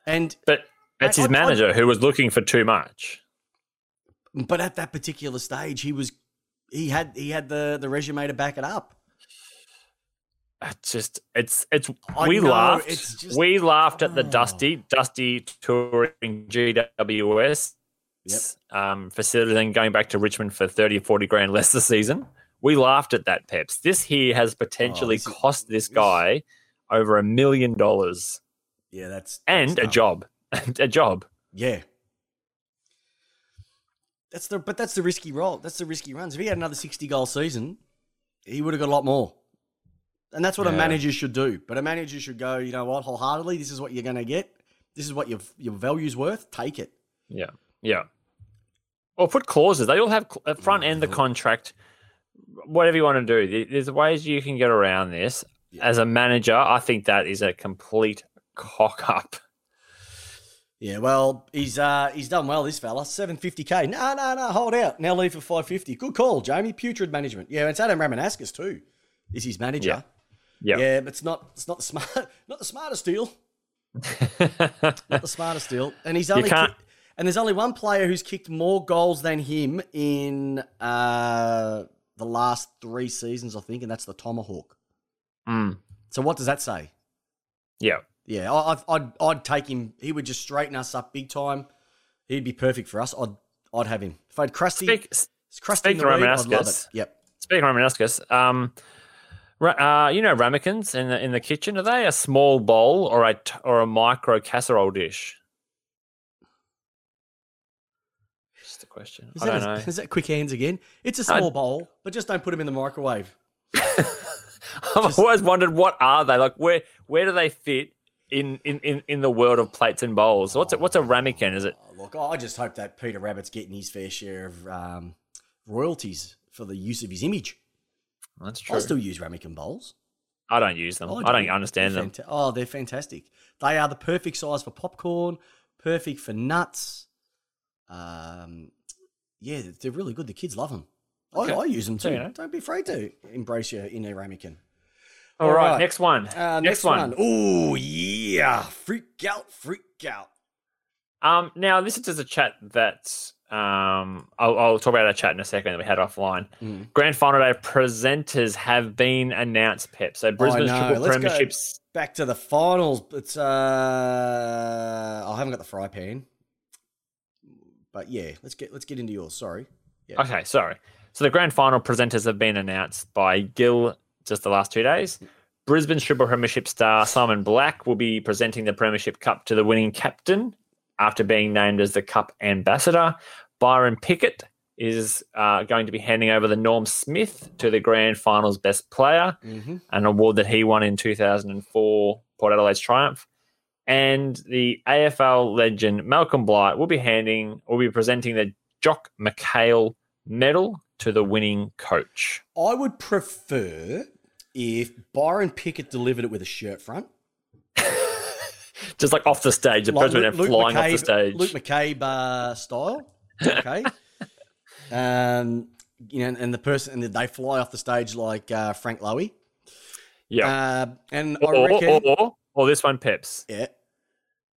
And But it's I- his I- I- manager who was looking for too much. but at that particular stage, he was he had he had the the resume to back it up. It's just it's it's I we know, laughed it's just- we laughed at the Oh. Dusty Dusty touring GWS Yep. um, facility, then going back to Richmond for 30 or 40 grand less this season. We laughed at that, Peps. This here has potentially Oh, cost this guy over a million dollars Yeah, that's and that's a job. a job. Yeah. That's the but that's the risky role. That's the risky runs. If he had another sixty goal season, he would have got a lot more. And that's what a manager should do. But a manager should go, you know what, wholeheartedly, this is what you're gonna get. This is what your your value's worth. Take it. Yeah. Yeah. Or put clauses. They all have cl- uh, front end the mm-hmm. contract. Whatever you want to do, there's ways you can get around this. Yeah. As a manager, I think that is a complete cock up. Yeah, well, he's uh he's done well, this fella. Seven fifty K. No, no, no, hold out. Now leave for five fifty. Good call, Jamie. Putrid management. Yeah, it's Adam Ramanauskas too. Is his manager. Yeah. Yeah, but it's not it's not the smart not the smartest deal. Not the smartest deal. And he's only can't- kick- and there's only one player who's kicked more goals than him in uh the last three seasons, I think, and that's the Tomahawk. Mm. So what does that say? Yeah. Yeah, I, I'd, I'd I'd take him. He would just straighten us up big time. He'd be perfect for us. I'd I'd have him. If I had Krusty, Speak, Krusty in speak the lead, I'd love it. Yep. Speaking of Romanescus, um, uh, you know ramekins in the in the kitchen. Are they a small bowl or a t- or a micro casserole dish? Just a question. Is I that, don't know. is that quick hands again? It's a small bowl, but just don't put them in the microwave. I've always wondered what are they like? Where where do they fit in in, in, in the world of plates and bowls? What's a, what's a ramekin? Is it? Oh, look, I just hope that Peter Rabbit's getting his fair share of um, royalties for the use of his image. That's true. I still use ramekin bowls. I don't use them. I I don't understand They're them. fanta- oh, they're fantastic. They are the perfect size for popcorn, perfect for nuts. Um, yeah, they're really good. The kids love them. Okay. I, I use them too. you know. Don't be afraid to embrace your inner ramekin. All All right, right. next one. Uh, next, one. Oh yeah, freak out, freak out. Um, now this is just a chat that um I'll, I'll talk about our chat in a second that we had offline. Mm. Grand final day presenters have been announced. Pep. So Brisbane's know. triple Let's premierships. Back to the finals. It's uh, I haven't got the fry pan, but yeah, let's get let's get into yours. Sorry. Yeah. Okay, sorry. So the grand final presenters have been announced by Gill just the last two days. Brisbane's triple premiership star Simon Black will be presenting the premiership cup to the winning captain after being named as the cup ambassador. Byron Pickett is uh, going to be handing over the Norm Smith to the grand finals best player, Mm-hmm. an award that he won in 2004 Port Adelaide's triumph. And the AFL legend Malcolm Blight will be handing, will be presenting the Jock McHale medal to the winning coach. I would prefer if Byron Pickett delivered it with a shirt front. Just like off the stage, the Like person went flying off the stage. Luke McCabe uh, style. Okay. um, you know, and the person, and they fly off the stage like uh, Frank Lowy. yeah. Uh, and I or, reckon, or, or, or this one, Peps. yeah.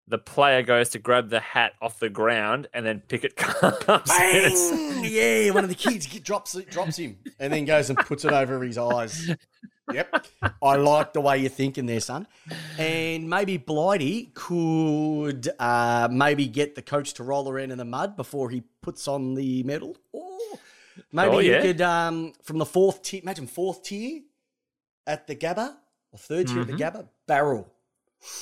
The player goes to grab the hat off the ground, and then Pickett comes. Bang! yeah, one of the kids drops drops him, and then goes and puts it over his eyes. Yep, I like the way you're thinking there, son. And maybe Blighty could uh, maybe get the coach to roll around in the mud before he puts on the medal. Or maybe Oh, yeah. he could um, from the fourth tier. Imagine fourth tier at the Gabba or third tier at the Gabba barrel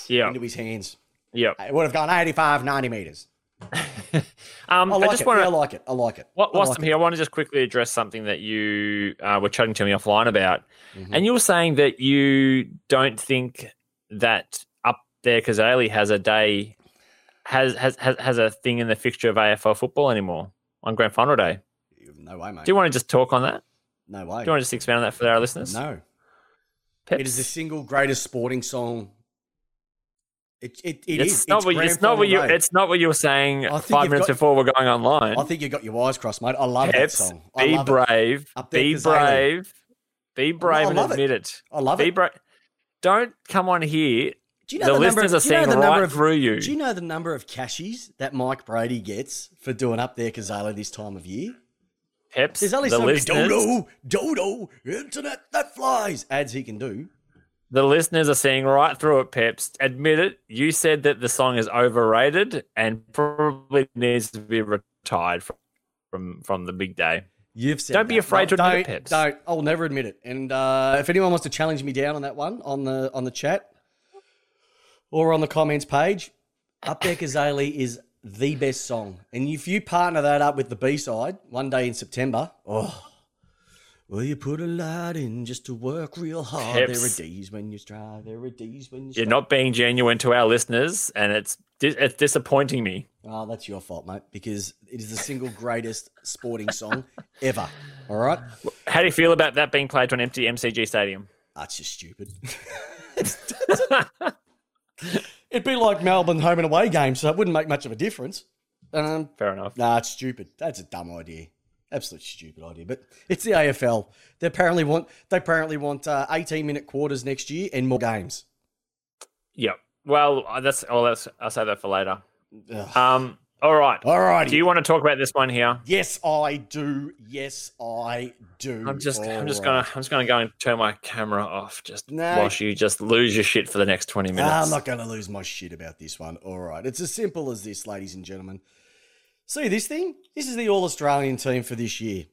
yeah, into his hands. yeah. It would have gone 85, 90 meters. Um, I I, like just it. want Yeah, I like it. I like it. What, I like some it. here? I want to just quickly address something that you uh, were chatting to me offline about, Mhm. and you were saying that you don't think that up there Cazaly has a day has, has has has a thing in the fixture of AFL football anymore on Grand Final Day. No way, mate. Do you want to just talk on that? no way. Do you want to just expand on that for our listeners? No. Peps? It is the single greatest sporting song. It, it, it it's is. not It's what it's not what you final it's not what you were saying five minutes got- before we're going online. I think you got your wires crossed, mate. I love Peps, that song. I be brave. Be oh, brave. Be brave and love it. admit it. I love Be it. brave. Don't come on here. Do you The, know the, number listeners of, are do you know seeing the number right of, through you. Do you know the number of cashies that Mike Brady gets for doing up there Cazaly this time of year? Peps, There's only the so many dodo, dodo, internet that flies ads he can do. The listeners are seeing right through it. Peps, admit it. You said that the song is overrated and probably needs to be retired from from, from the big day. You've said Don't be afraid No, to admit it, Peps. Don't. I'll never admit it. And uh, if anyone wants to challenge me down on that one on the on the chat, or on the comments page. Up There Cazaly is the best song. And if you partner that up with the B side, one day in September, oh, Will you put a lot in just to work real hard? There are days when you strive. There are days when you. You're not being genuine to our listeners, and it's it's disappointing me. Oh, that's your fault, mate. Because it is the single greatest sporting song ever. All right. How do you feel about that being played to an empty MCG stadium? That's just stupid. It'd be like Melbourne home and away game, so it wouldn't make much of a difference. Um, Fair enough. Nah, it's stupid. That's a dumb idea. Absolute stupid idea, but it's the AFL. They apparently want they apparently want uh, eighteen minute quarters next year and more games. Yep. Well, uh, that's oh, that's I'll say that for later. Ugh. Um. All right. All right. Do you want to talk about this one here? Yes, I do. Yes, I do. I'm just All I'm just right. gonna I'm just gonna go and turn my camera off just no. whilst you just lose your shit for the next twenty minutes. I'm not gonna lose my shit about this one. All right. It's as simple as this, ladies and gentlemen. See this thing? This is the All Australian team for this year.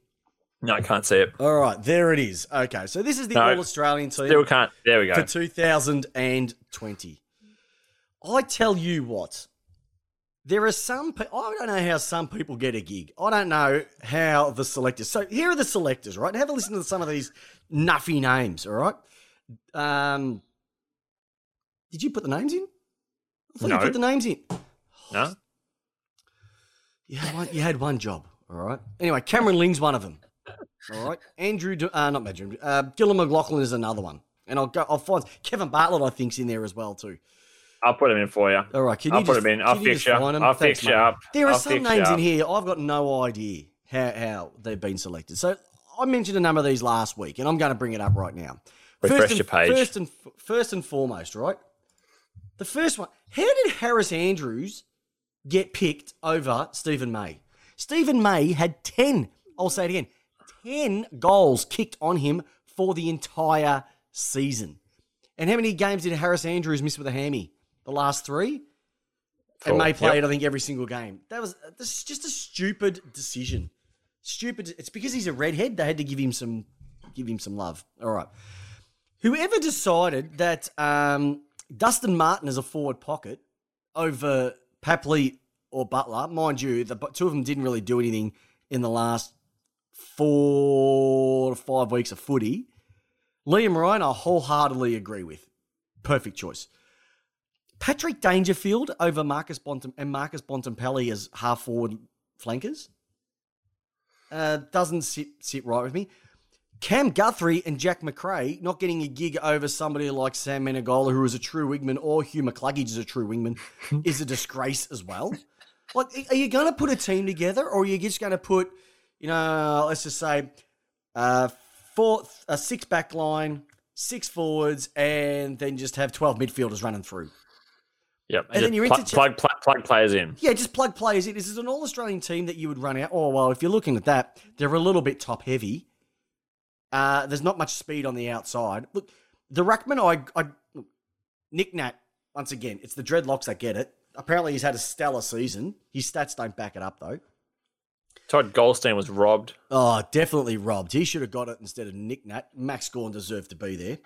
No, I can't see it. All right, there it is. Okay, so this is the no, All Australian team. Still can't. There we go. For 2020. I tell you what, there are some. I don't know how some people get a gig. I don't know how the selectors. So here are the selectors, right? Have a listen to some of these nuffy names. All right. Um, did you put the names in? I thought no. you put the names in. No. You had one, you had one job, all right? Anyway, Cameron Ling's one of them. All right. Andrew, uh, not Andrew, uh, Gillon McLachlan is another one. And I'll go, I'll find Kevin Bartlett, I think's in there as well, too. I'll put him in for you. All right. Can you I'll just, put him in. I'll fix you. I'll Thanks, fix you up. There are I'll some names in here. I've got no idea how, how they've been selected. So I mentioned a number of these last week, and I'm going to bring it up right now. Refresh first and, your page. First and, first and foremost, right? The first one. How did Harris Andrews get picked over Steven May? Steven May had 10, I'll say it again, 10 goals kicked on him for the entire season. And how many games did Harris Andrews miss with a hammy? The last three? Four. And May played, yep. I think, every single game. That was this is just a stupid decision. Stupid. It's because he's a redhead. They had to give him some, give him some love. All right. Whoever decided that um, Dustin Martin is a forward pocket over Papley or Butler. Mind you, the two of them didn't really do anything in the last four to five weeks of footy. Liam Ryan, I wholeheartedly agree with. Perfect choice. Patrick Dangerfield over Marcus Bontam and Marcus Bontempelli as half forward flankers uh, doesn't sit sit right with me. Cam Guthrie and Jack Macrae not getting a gig over somebody like Sam Menegola, who is a true wingman, or Hugh McCluggage is a true wingman, is a disgrace as well. Like, are you going to put a team together, or are you just going to put, you know, let's just say, uh, four, a six back line, six forwards, and then just have twelve midfielders running through? Yep, and, and then you're pl- plug, plug, plug players in. Yeah, just plug players in. This is an All Australian team that you would run out. Oh well, if you're looking at that, they're a little bit top heavy. Uh, there's not much speed on the outside. Look, the ruckman, I, I, Nick Nat. Once again, it's the dreadlocks that get it. Apparently, he's had a stellar season. His stats don't back it up, though. Todd Goldstein was robbed. Oh, definitely robbed. He should have got it instead of Nick Nat. Max Gawn deserved to be there.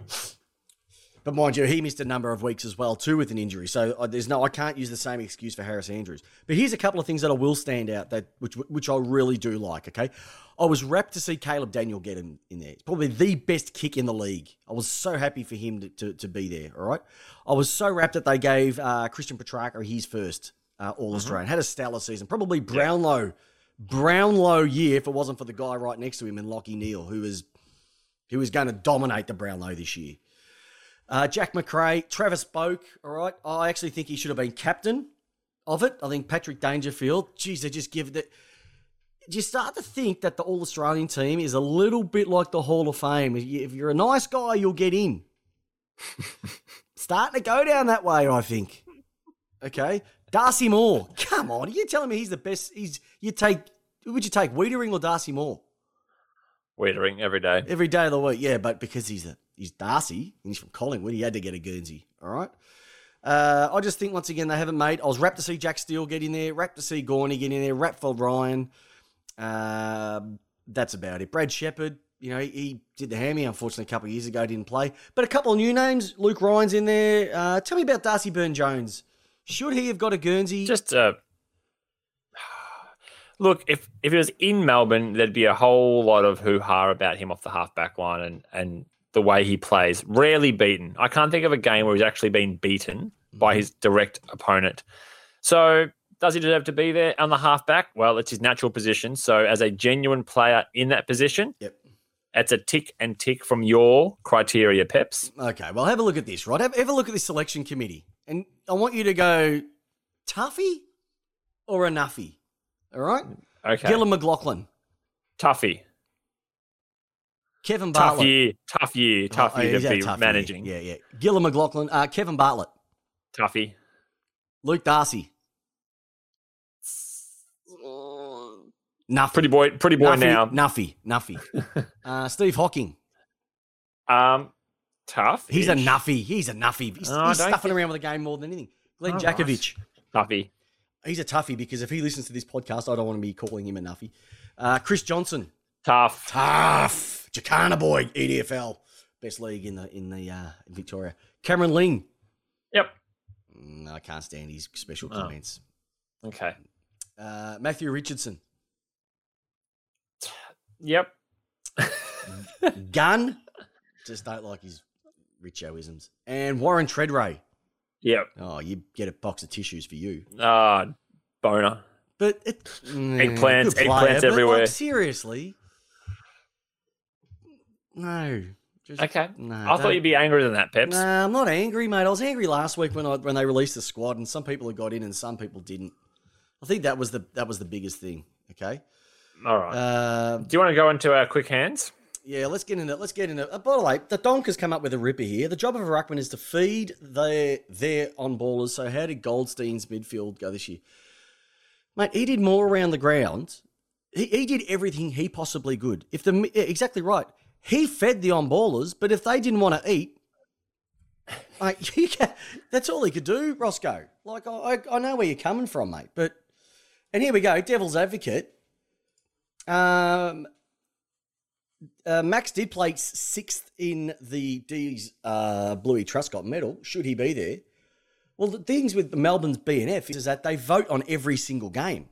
But mind you, he missed a number of weeks as well too with an injury. So uh, there's no, I can't use the same excuse for Harris Andrews. But here's a couple of things that I will stand out that which which I really do like. Okay, I was rapt to see Caleb Daniel get in, in there. It's probably the best kick in the league. I was so happy for him to, to, to be there. All right, I was so rapt that they gave uh, Christian Petracca his first uh, All Australian. Mm-hmm. Had a stellar season. Probably Brownlow. Yeah. Brownlow year if it wasn't for the guy right next to him in Lachie Neale, who was who was going to dominate the Brownlow this year. Uh, Jack Macrae, Travis Boak, all right. I actually think he should have been captain of it. I think Patrick Dangerfield, geez, they just give it. You start to think that the All Australian team is a little bit like the Hall of Fame. If you're a nice guy, you'll get in. Starting to go down that way, I think. Okay, Darcy Moore. Come on, are you telling me he's the best? He's you take. Who would you take, Weitering or Darcy Moore? Weitering every day. Every day of the week, yeah, but because he's a he's Darcy. and He's from Collingwood. He had to get a Guernsey. All right. Uh, I just think once again they haven't made. I was rapt to see Jack Steele get in there, rapt to see Gorney get in there, rapt for Ryan. Uh, that's about it. Brad Sheppard, you know, he, he did the hammy, unfortunately, a couple of years ago, didn't play. But a couple of new names. Luke Ryan's in there. Uh, tell me about Darcy Byrne Jones. Should he have got a Guernsey? Just uh, look, if if it was in Melbourne, there'd be a whole lot of hoo ha about him off the half back line and and the way he plays. Rarely beaten. I can't think of a game where he's actually been beaten by his direct opponent. So does he deserve to be there on the halfback? Well, it's his natural position. So as a genuine player in that position, Yep. it's a tick and tick from your criteria, Peps. Okay, well, have a look at this, right? Have, have a look at this selection committee. And I want you to go Tuffy or a Nuffy. All right? Okay. Gillon McLachlan, Tuffy. Kevin Tough Bartlett. year. Tough year. Tough Oh, year to be tough year. managing. Yeah, yeah. Gillon McLachlan, uh, Kevin Bartlett, Tuffy. Luke Darcy. Nuffy. Pretty boy. Pretty boy Nuffy, now. Nuffy. Nuffy. uh, Steve Hocking. Um, tough. He's a nuffy. He's a nuffy. He's, Oh, he's stuffing think- around with the game more than anything. Glenn Oh, Jakovich. Tuffy. He's a toughie because if he listens to this podcast, I don't want to be calling him a nuffy. Uh, Chris Johnson. Tough. Tough. Jacana boy. EDFL. Best league in the in the uh, in Victoria. Cameron Ling. Yep. Mm, I can't stand his special Oh. comments. Okay. Uh, Matthew Richardson. Yep. Gun. Just don't like his Richoisms. And Warren Tredrea. Yep. Oh, you get a box of tissues for you. Ah, boner. But it, Eggplants- good eggplants everywhere. Like, seriously, no. Just, Okay. No, I thought you'd be angrier than that, Peps. Nah, I'm not angry, mate. I was angry last week when I when they released the squad, and some people had got in and some people didn't. I think that was the that was the biggest thing. Okay. All right. Uh, Do you want to go into our quick hands? yeah, let's get into it. let's get into. Uh, by the way, the Donk has come up with a ripper here. The job of a ruckman is to feed their their on ballers. So how did Goldstein's midfield go this year, mate? He did more around the ground. He, he did everything he possibly could. If the yeah, exactly right, he fed the on ballers. But if they didn't want to eat, like that's all he could do, Roscoe. Like I, I, I know where you're coming from, mate. But and here we go, devil's advocate. Um, uh, Max did place sixth in the D's uh, Bluey Truscott medal. Should he be there? Well, the things with Melbourne's BNF is that they vote on every single game.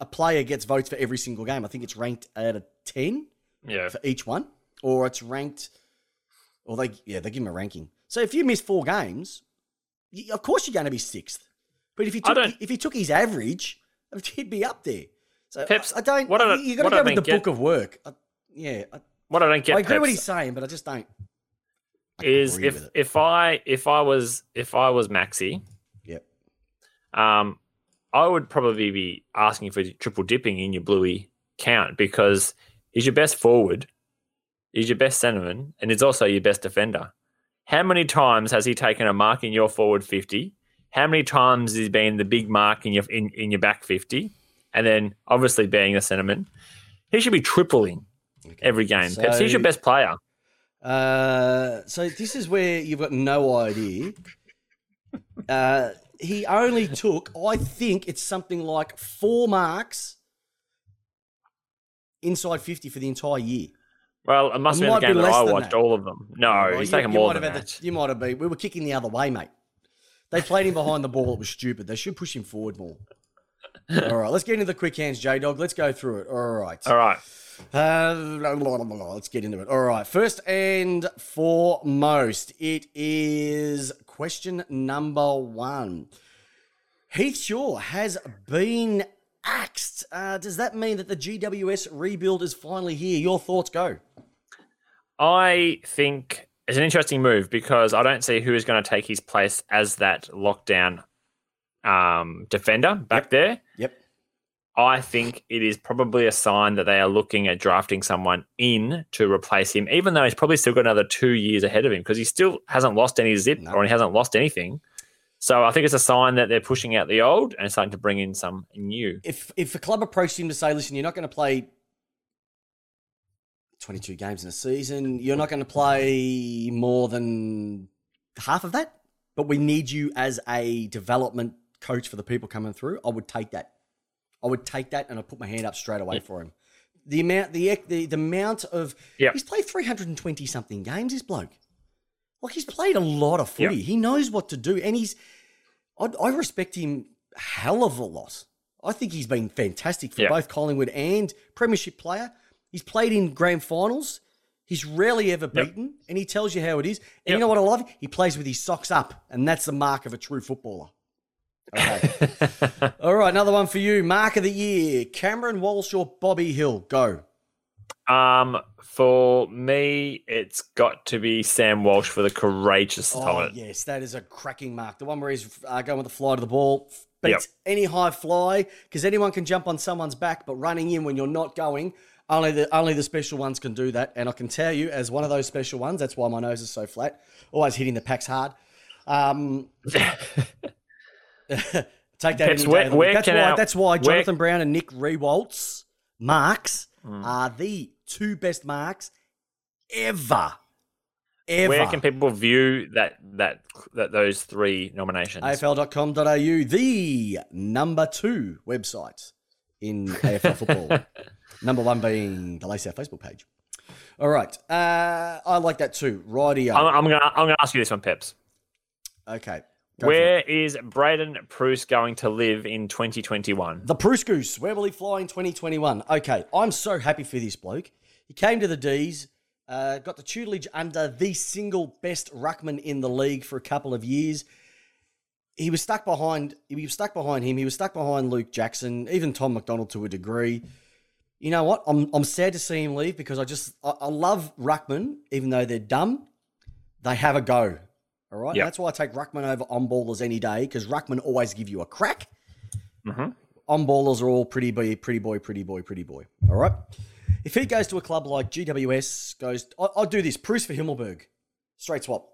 A player gets votes for every single game. I think it's ranked out of 10 Yeah. for each one, or it's ranked, or they, yeah, they give him a ranking. So if you miss four games, y of course you're going to be sixth. But if you took, if he took his average, he'd be up there. So Pips, I, don't. what I- you got to go with the get- book of work. I, yeah, I, What I don't get, I agree what he's saying, but I just don't. I is if if I if I was if I was Maxi, Yep. um, I would probably be asking for triple dipping in your Bluey count because he's your best forward, he's your best centerman, and he's also your best defender. How many times has he taken a mark in your forward fifty? How many times has he been the big mark in your in, in your back fifty? And then obviously being a centerman, he should be tripling Okay. every game. Peps, he's your best player. Uh, so this is where you've got no idea. Uh, he only took, I think it's something like four marks inside 50 for the entire year. Well, it must It have been be the game that I watched that. all of them. No, Well, he's you- taken you more might than have had that. the- you might have been. We were kicking the other way, mate. They played him behind the ball. It was stupid. They should push him forward more. All right, let's get into the quick hands, J Dog. Let's go through it. All right. All right. Uh, blah, blah, blah, let's get into it. All right. First and foremost, it is question number one. Heath Shaw has been axed. Uh, does that mean that the GWS rebuild is finally here? Your thoughts go. I think it's an interesting move because I don't see who is going to take his place as that lockdown um, defender back there. Yep. I think it is probably a sign that they are looking at drafting someone in to replace him, even though he's probably still got another two years ahead of him because he still hasn't lost any zip No. or he hasn't lost anything. So I think it's a sign that they're pushing out the old and starting to bring in some new. If if a club approached him to say, "Listen, you're not going to play 22 games in a season. You're not going to play more than half of that, but we need you as a development coach for the people coming through," I would take that. I would take that and I'd put my hand up straight away for him. The amount, the the, the amount of Yep. he's played three hundred and twenty something games. This bloke, like he's played a lot of footy. Yep. He knows what to do, and he's. I, I respect him hell of a lot. I think he's been fantastic for Yep. both Collingwood and Premiership player. He's played in grand finals. He's rarely ever beaten, and he tells you how it is. And you know what I love? He plays with his socks up, and that's the mark of a true footballer. Okay. All right, another one for you. Mark of the year: Cameron Walsh or Bobby Hill? Go. um, for me, it's got to be Sam Walsh for the courageous Oh of it. yes, that is a cracking mark. The one where he's uh, going with the fly to the ball beats Yep. any high fly because anyone can jump on someone's back, but running in when you're not going, only the only the special ones can do that. And I can tell you, as one of those special ones, that's why my nose is so flat. Always hitting the packs hard. Um, take that. Pips, where- of the week. where that's why. that's why where- Jonathan Brown and Nick Riewoldt's marks Hmm. are the two best marks ever. Ever. Where can people view that that that those three nominations? AFL.com.au, the number two website in AFL football. number one being the Lace Out Facebook page. All right. Uh, I like that too. Rightio. I'm, I'm gonna I'm gonna ask you this one, Peps. okay. Where is Braydon Preuss going to live in 2021? The Bruce Goose. Where will he fly in 2021? Okay. I'm so happy for this bloke. He came to the D's, uh, got the tutelage under the single best ruckman in the league for a couple of years. He was stuck behind. He was stuck behind him. He was stuck behind Luke Jackson, even Tom McDonald to a degree. You know what? I'm I'm sad to see him leave because I just I, I love ruckman, even though they're dumb. They have a go. All right. Yep. That's why I take ruckman over on ballers any day because ruckman always give you a crack Mhm. on ballers are all pretty boy, pretty boy, pretty boy, pretty boy. All right. If he goes to a club like GWS, goes, I- I'll do this. Preuss for Himmelberg, straight swap.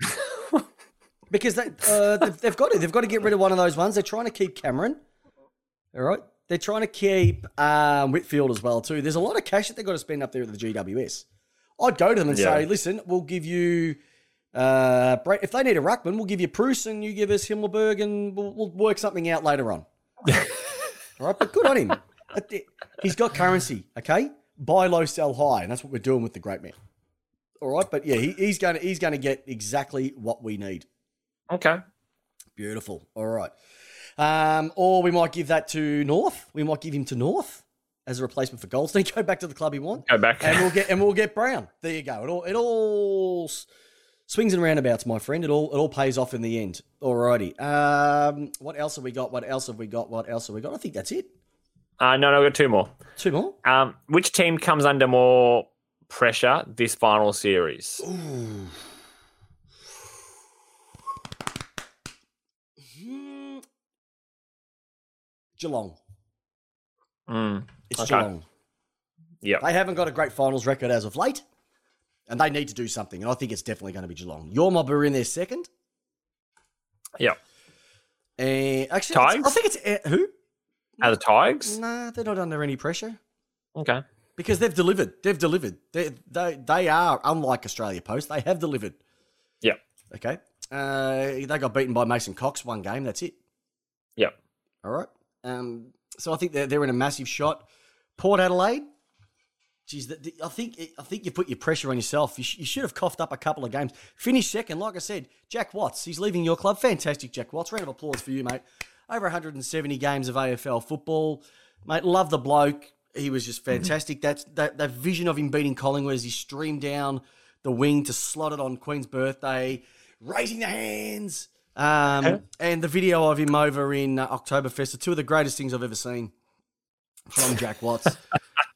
because they, uh, they've, they've got to. They've got to get rid of one of those ones. They're trying to keep Cameron. All right. They're trying to keep um, Whitfield as well too. There's a lot of cash that they've got to spend up there at the GWS. I'd go to them and Yeah. say, listen, we'll give you. Uh, if they need a ruckman, we'll give you Preuss and you give us Himmelberg, and we'll, we'll work something out later on. All right, but good on him. He's got currency, okay? Buy low, sell high, and that's what we're doing with the great man. All right, but yeah, he, he's going to he's going to get exactly what we need. Okay. Beautiful. All right, um, or we might give that to North. We might give him to North as a replacement for Goldstein. Go back to the club he wants, Go back. and we'll get and we'll get Brown. There you go. It all it all swings and roundabouts, my friend. It all it all pays off in the end. Alrighty. Um, what else have we got? What else have we got? What else have we got? I think that's it. Uh, no, no, I've got two more. Two more. Um, which team comes under more pressure this final series? Ooh. Geelong. Mm, It's Okay. Geelong. yeah. They haven't got a great finals record as of late, and they need to do something. And I think it's definitely going to be Geelong. Your mob are in their second. Yeah. And actually, Tigers? I think it's uh, who? Are the Tigers? Nah, they're not under any pressure Okay. because they've delivered. They've delivered. They they they are unlike Australia Post. They have delivered. Yeah. Okay. Uh, they got beaten by Mason Cox one game. That's it. Yeah. All right. Um, so I think they're, they're in a massive shot. Port Adelaide. Geez, the, the- I think I think you put your pressure on yourself. You, sh- you should have coughed up a couple of games. Finish second, like I said. Jack Watts, he's leaving your club. Fantastic, Jack Watts. Round of applause for you, mate. Over 170 games of AFL football, mate. Love the bloke. He was just fantastic. That's that that vision of him beating Collingwood as he streamed down the wing to slot it on Queen's birthday, raising the hands. Um, and the video of him over in uh, Oktoberfest are two of the greatest things I've ever seen from Jack Watts.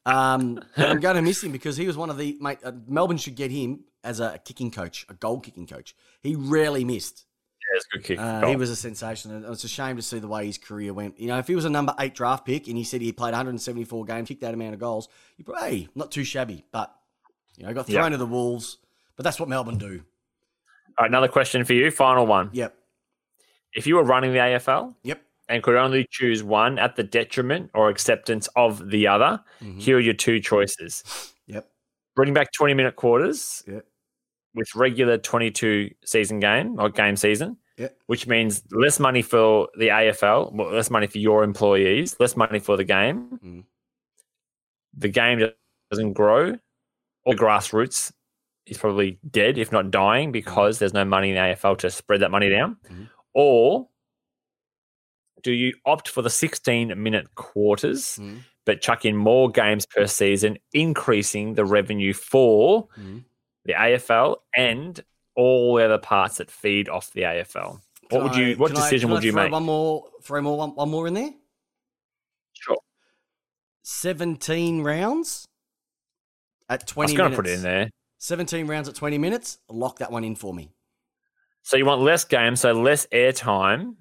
um, I'm going to miss him because he was one of the mate. Uh, Melbourne should get him as a kicking coach, a goal kicking coach. He rarely missed. Yeah, it's a good kick. Uh, he was a sensation, and it's a shame to see the way his career went. You know, if he was a number eight draft pick and he said he played 174 games, kicked that amount of goals, you probably hey, not too shabby, but you know, got thrown to the wolves. But that's what Melbourne do. All right, another question for you. Final one. Yep, If you were running the AFL yep. And could only choose one at the detriment or acceptance of the other, Mhm. here are your two choices. Yep. Bring back 20 minute quarters Yep. with regular 22 season game or game season, Yep. which means less money for the AFL, well, less money for your employees, less money for the game. Mhm. the game doesn't grow, or grassroots is probably dead, if not dying, because there's no money in the AFL to spread that money down? Mhm. Or do you opt for the 16 minute quarters, Mhm. but chuck in more games per season, increasing the revenue for Mhm. the AFL and all the other parts that feed off the AFL? What would you? What can I- decision would you make? One more, throw more, one, one more in there. Sure. 17 rounds at twenty. I 20 was going to put it in there. 17 rounds at 20 minutes. Lock that one in for me. So you want less games, so less airtime,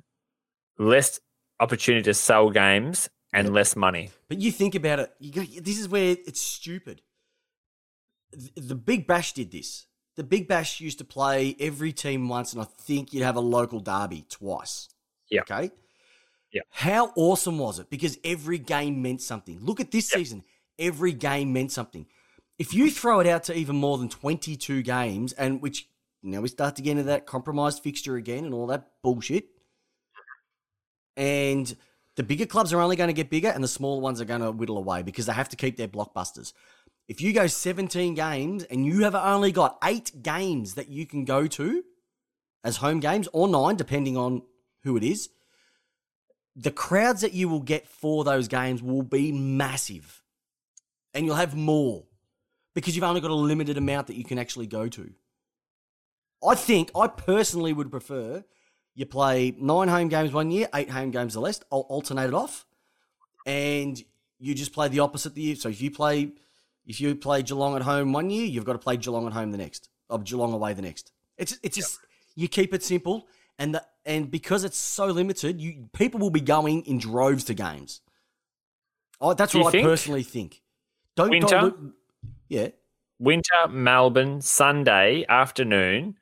less opportunity to sell games, and less money. But you think about it. You go, this is where it's stupid. The, the Big Bash did this. The Big Bash used to play every team once, and I think you'd have a local derby twice. Yeah. Okay. Yeah. How awesome was it? Because every game meant something. Look at this season. Every game meant something. If you throw it out to even more than 22 games, and which now we start to get into that compromised fixture again and all that bullshit. And the bigger clubs are only going to get bigger and the smaller ones are going to whittle away because they have to keep their blockbusters. If you go 17 games and you have only got eight games that you can go to as home games or nine, depending on who it is, the crowds that you will get for those games will be massive. And you'll have more because you've only got a limited amount that you can actually go to. I think, I personally would prefer you play nine home games one year, eight home games the rest, al- alternate it off, and you just play the opposite the year. So if you play, if you play Geelong at home one year, you've got to play Geelong at home the next, or Geelong away the next. It's it's just you keep it simple, and the, and because it's so limited, you people will be going in droves to games. Oh, that's Do what I think? personally think. Don't, Winter? don't yeah, Winter, Melbourne, Sunday afternoon.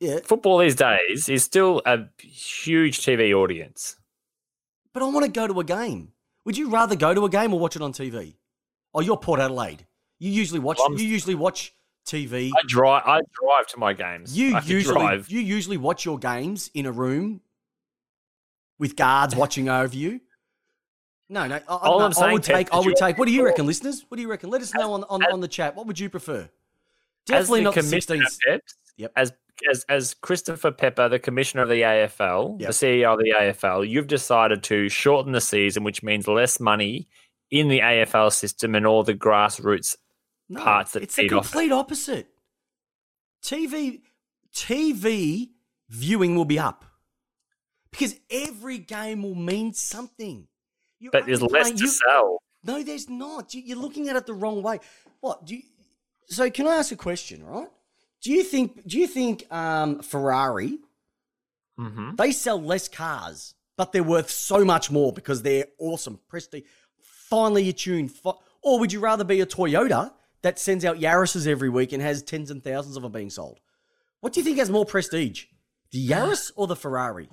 Yeah. Football these days is still a huge TV audience. But I want to go to a game. Would you rather go to a game or watch it on TV? Oh, you're Port Adelaide. You usually watch. I'm- You usually watch TV. I drive. I drive to my games. You I usually drive. you usually watch your games in a room with guards watching over you. No, no. I, I- All no, I'm I saying, would Ted, take. I would take. What do you reckon, listeners? What do you reckon? Let us know on on, as- on the chat. What would you prefer? Definitely not the commissioner, 16. Yep. As as as Christopher Pepper, the commissioner of the AFL, Yep. the CEO of the AFL, you've decided to shorten the season, which means less money in the AFL system and all the grassroots No, parts that it's the feed off complete opposite. TV TV viewing will be up because every game will mean something. You're but there's less playing- to you- sell. No, there's not. You- You're looking at it the wrong way. What do you? So can I ask a question? Right? Do you think? Do you think um, Ferrari Mm-hmm. they sell less cars, but they're worth so much more because they're awesome, prestige, finely tuned? Fi- or would you rather be a Toyota that sends out Yaris's every week and has tens and thousands of them being sold? What do you think has more prestige, the Yaris or the Ferrari?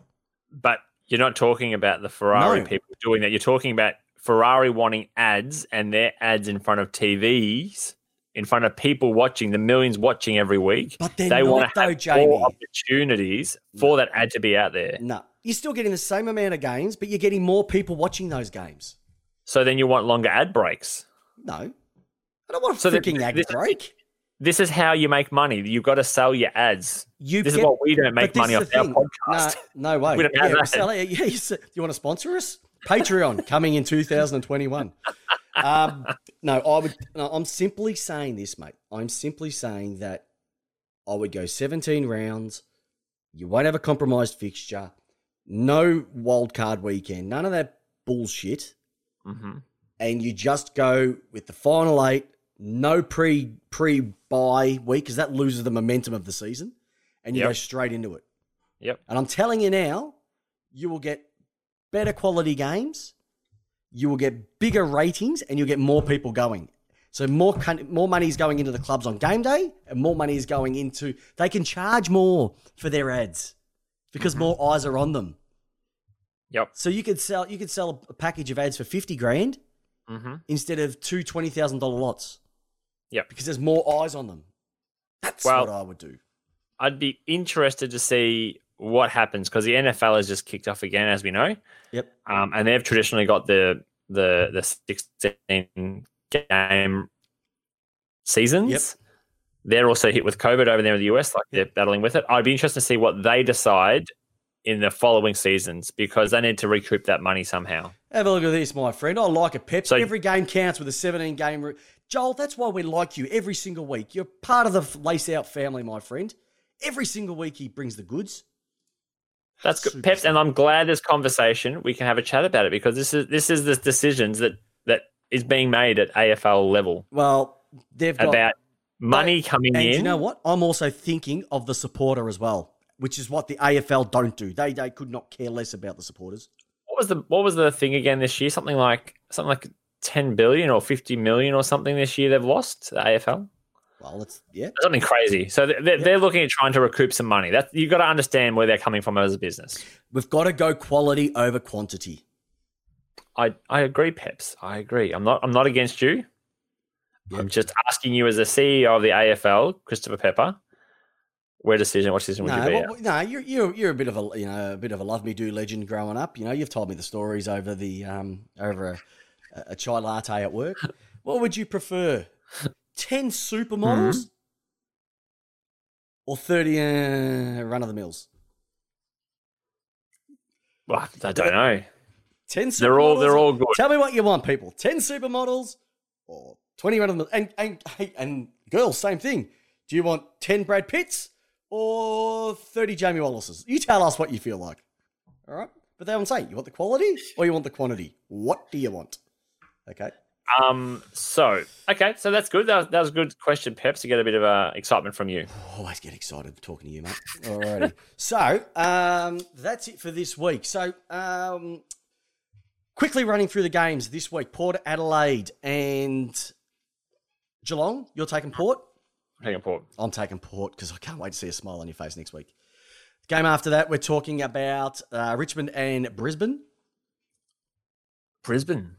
But you're not talking about the Ferrari No. people doing that. You're talking about Ferrari wanting ads and their ads in front of TVs, in front of people watching, the millions watching every week. But they want to have Jamie. more opportunities for that ad to be out there. No, you're still getting the same amount of games, but you're getting more people watching those games. So then you want longer ad breaks. No, I don't want a So freaking ad this- break. This is how you make money. You've got to sell your ads. You This get, is what we don't make money off our podcast. No, no way. We don't yeah, have. Yeah, you, you want to sponsor us? Patreon coming in 2021. Um, no, I would. No, I'm simply saying this, mate. I'm simply saying that I would go 17 rounds. You won't have a compromised fixture. No wild card weekend. None of that bullshit. hmm and you just go with the final eight, no pre pre bye week because that loses the momentum of the season, and you Yep. go straight into it. Yep. And I'm telling you now, you will get better quality games, you will get bigger ratings, and you'll get more people going. So more more money is going into the clubs on game day, and more money is going into. They can charge more for their ads because Mhm. more eyes are on them. Yep. So you could sell you could sell a package of ads for fifty grand hmm instead of two twenty thousand dollar lots. Yep. because there's more eyes on them. That's Well- what I would do. I'd be interested to see what happens because the NFL has just kicked off again, as we know. Yep. Um, and they've traditionally got the the the 16 game seasons. Yep. They're also hit with COVID over there in the US, like they're battling with it. I'd be interested to see what they decide in the following seasons because they need to recoup that money somehow. Have a look at this, my friend. I like a Pep. So- every game counts with a 17 game. Re- Joel, that's why we like you every single week. You're part of the Lace Out family, my friend. Every single week he brings the goods. That's good, Super Peps, and I'm glad this conversation we can have a chat about it because this is this is the decisions that that is being made at AFL level Well, they've got. about money coming and in. you know what? I'm also thinking of the supporter as well, which is what the AFL don't do. They they could not care less about the supporters. what was the what was the thing again this year? Something like something like 10 billion or 50 million or something this year they've lost the AFL. Well, it's yeah. Something crazy. So they're, they're, they're looking at trying to recoup some money. That you've got to understand where they're coming from as a business. We've got to go quality over quantity. I, I agree, Peps. I agree. I'm not I'm not against you. Yeah. I'm just asking you as a CEO of the AFL, Christopher Pepper, where decision, what decision would No, you be well, no, you're you're you're a bit of a you know a bit of a love me do legend growing up. You know, you've told me the stories over the um over a, a chai latte at work. What would you prefer? Ten supermodels Mm-hmm. or thirty uh, run of the mills? Well, I don't know. Ten. Supermodels? They're all they're all good. Tell me what you want, people. Ten supermodels or twenty run of the mills? And and and girls, same thing. Do you want ten Brad Pitts or thirty Jamie Wallises? You tell us what you feel like. All right. But they won't say you want the quality or you want the quantity. What do you want? Okay. Um. So okay, so that's good. That was, that was a good question, Peps, to get a bit of uh, excitement from you. Always get excited talking to you, mate. Alrighty. so um, that's it for this week. So um, quickly running through the games this week: Port Adelaide and Geelong. You're taking Port. Taking port. I'm taking Port because I can't wait to see a smile on your face next week. Game after that, we're talking about uh, Richmond and Brisbane. Brisbane.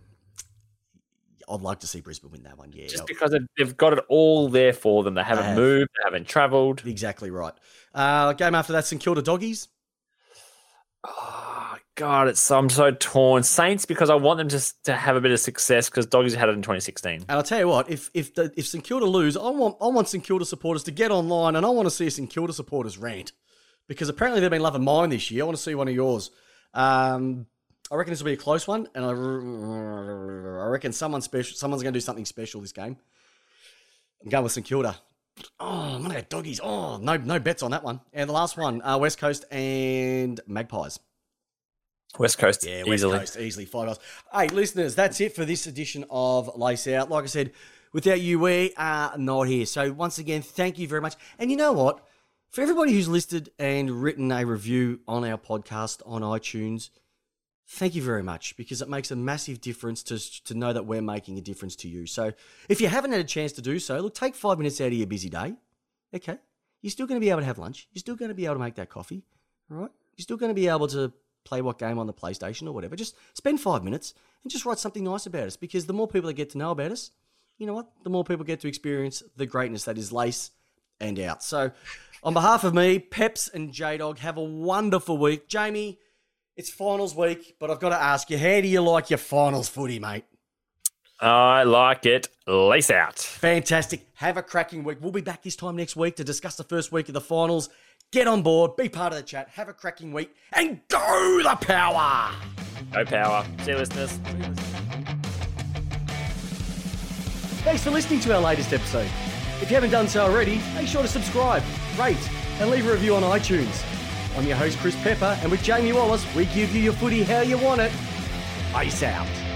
I'd like to see Brisbane win that one. Yeah, Just because they've- got it all there for them. They haven't have. moved, they haven't travelled. exactly right. Uh, game after that, St Kilda Doggies. Oh, God, it's I'm so torn. Saints because I want them to to have a bit of success because Doggies had it in 2016. And I'll tell you what, if if the, if St Kilda lose, I want I want St Kilda supporters to get online and I want to see St Kilda supporters rant because apparently they've been loving mine this year. I want to see one of yours. Um, I reckon this will be a close one, and I, I reckon someone special, someone's going to do something special this game. I'm going with St Kilda. Oh, I'm going to go doggies. Oh, no, no bets on that one. And the last one, uh, West Coast and Magpies. West Coast Yeah, West easily. Coast, easily five dollars. Hey, listeners, that's it for this edition of Lace Out. Like I said, without you, we are not here. So once again, thank you very much. And you know what? For everybody who's listed and written a review on our podcast on iTunes, thank you very much because it makes a massive difference to to know that we're making a difference to you. So if you haven't had a chance to do so, look, take five minutes out of your busy day. Okay, you're still going to be able to have lunch. You're still going to be able to make that coffee. All right, you're still going to be able to play what game on the PlayStation or whatever. Just spend five minutes and just write something nice about us because the more people that get to know about us, you know what? The more people get to experience the greatness that is Lace and out. So, on behalf of me, Peps and J Dog, have a wonderful week. Jamie, it's finals week, but I've got to ask you, how do you like your finals footy, mate? I like it. Lace out. Fantastic. Have a cracking week. We'll be back this time next week to discuss the first week of the finals. Get on board, be part of the chat, have a cracking week, and go the power! Go power. See you, listeners. Thanks for listening to our latest episode. If you haven't done so already, make sure to subscribe, rate, and leave a review on iTunes. I'm your host, Chris Pepper, and with Jamie Wallis, we give you your footy how you want it. Lace out.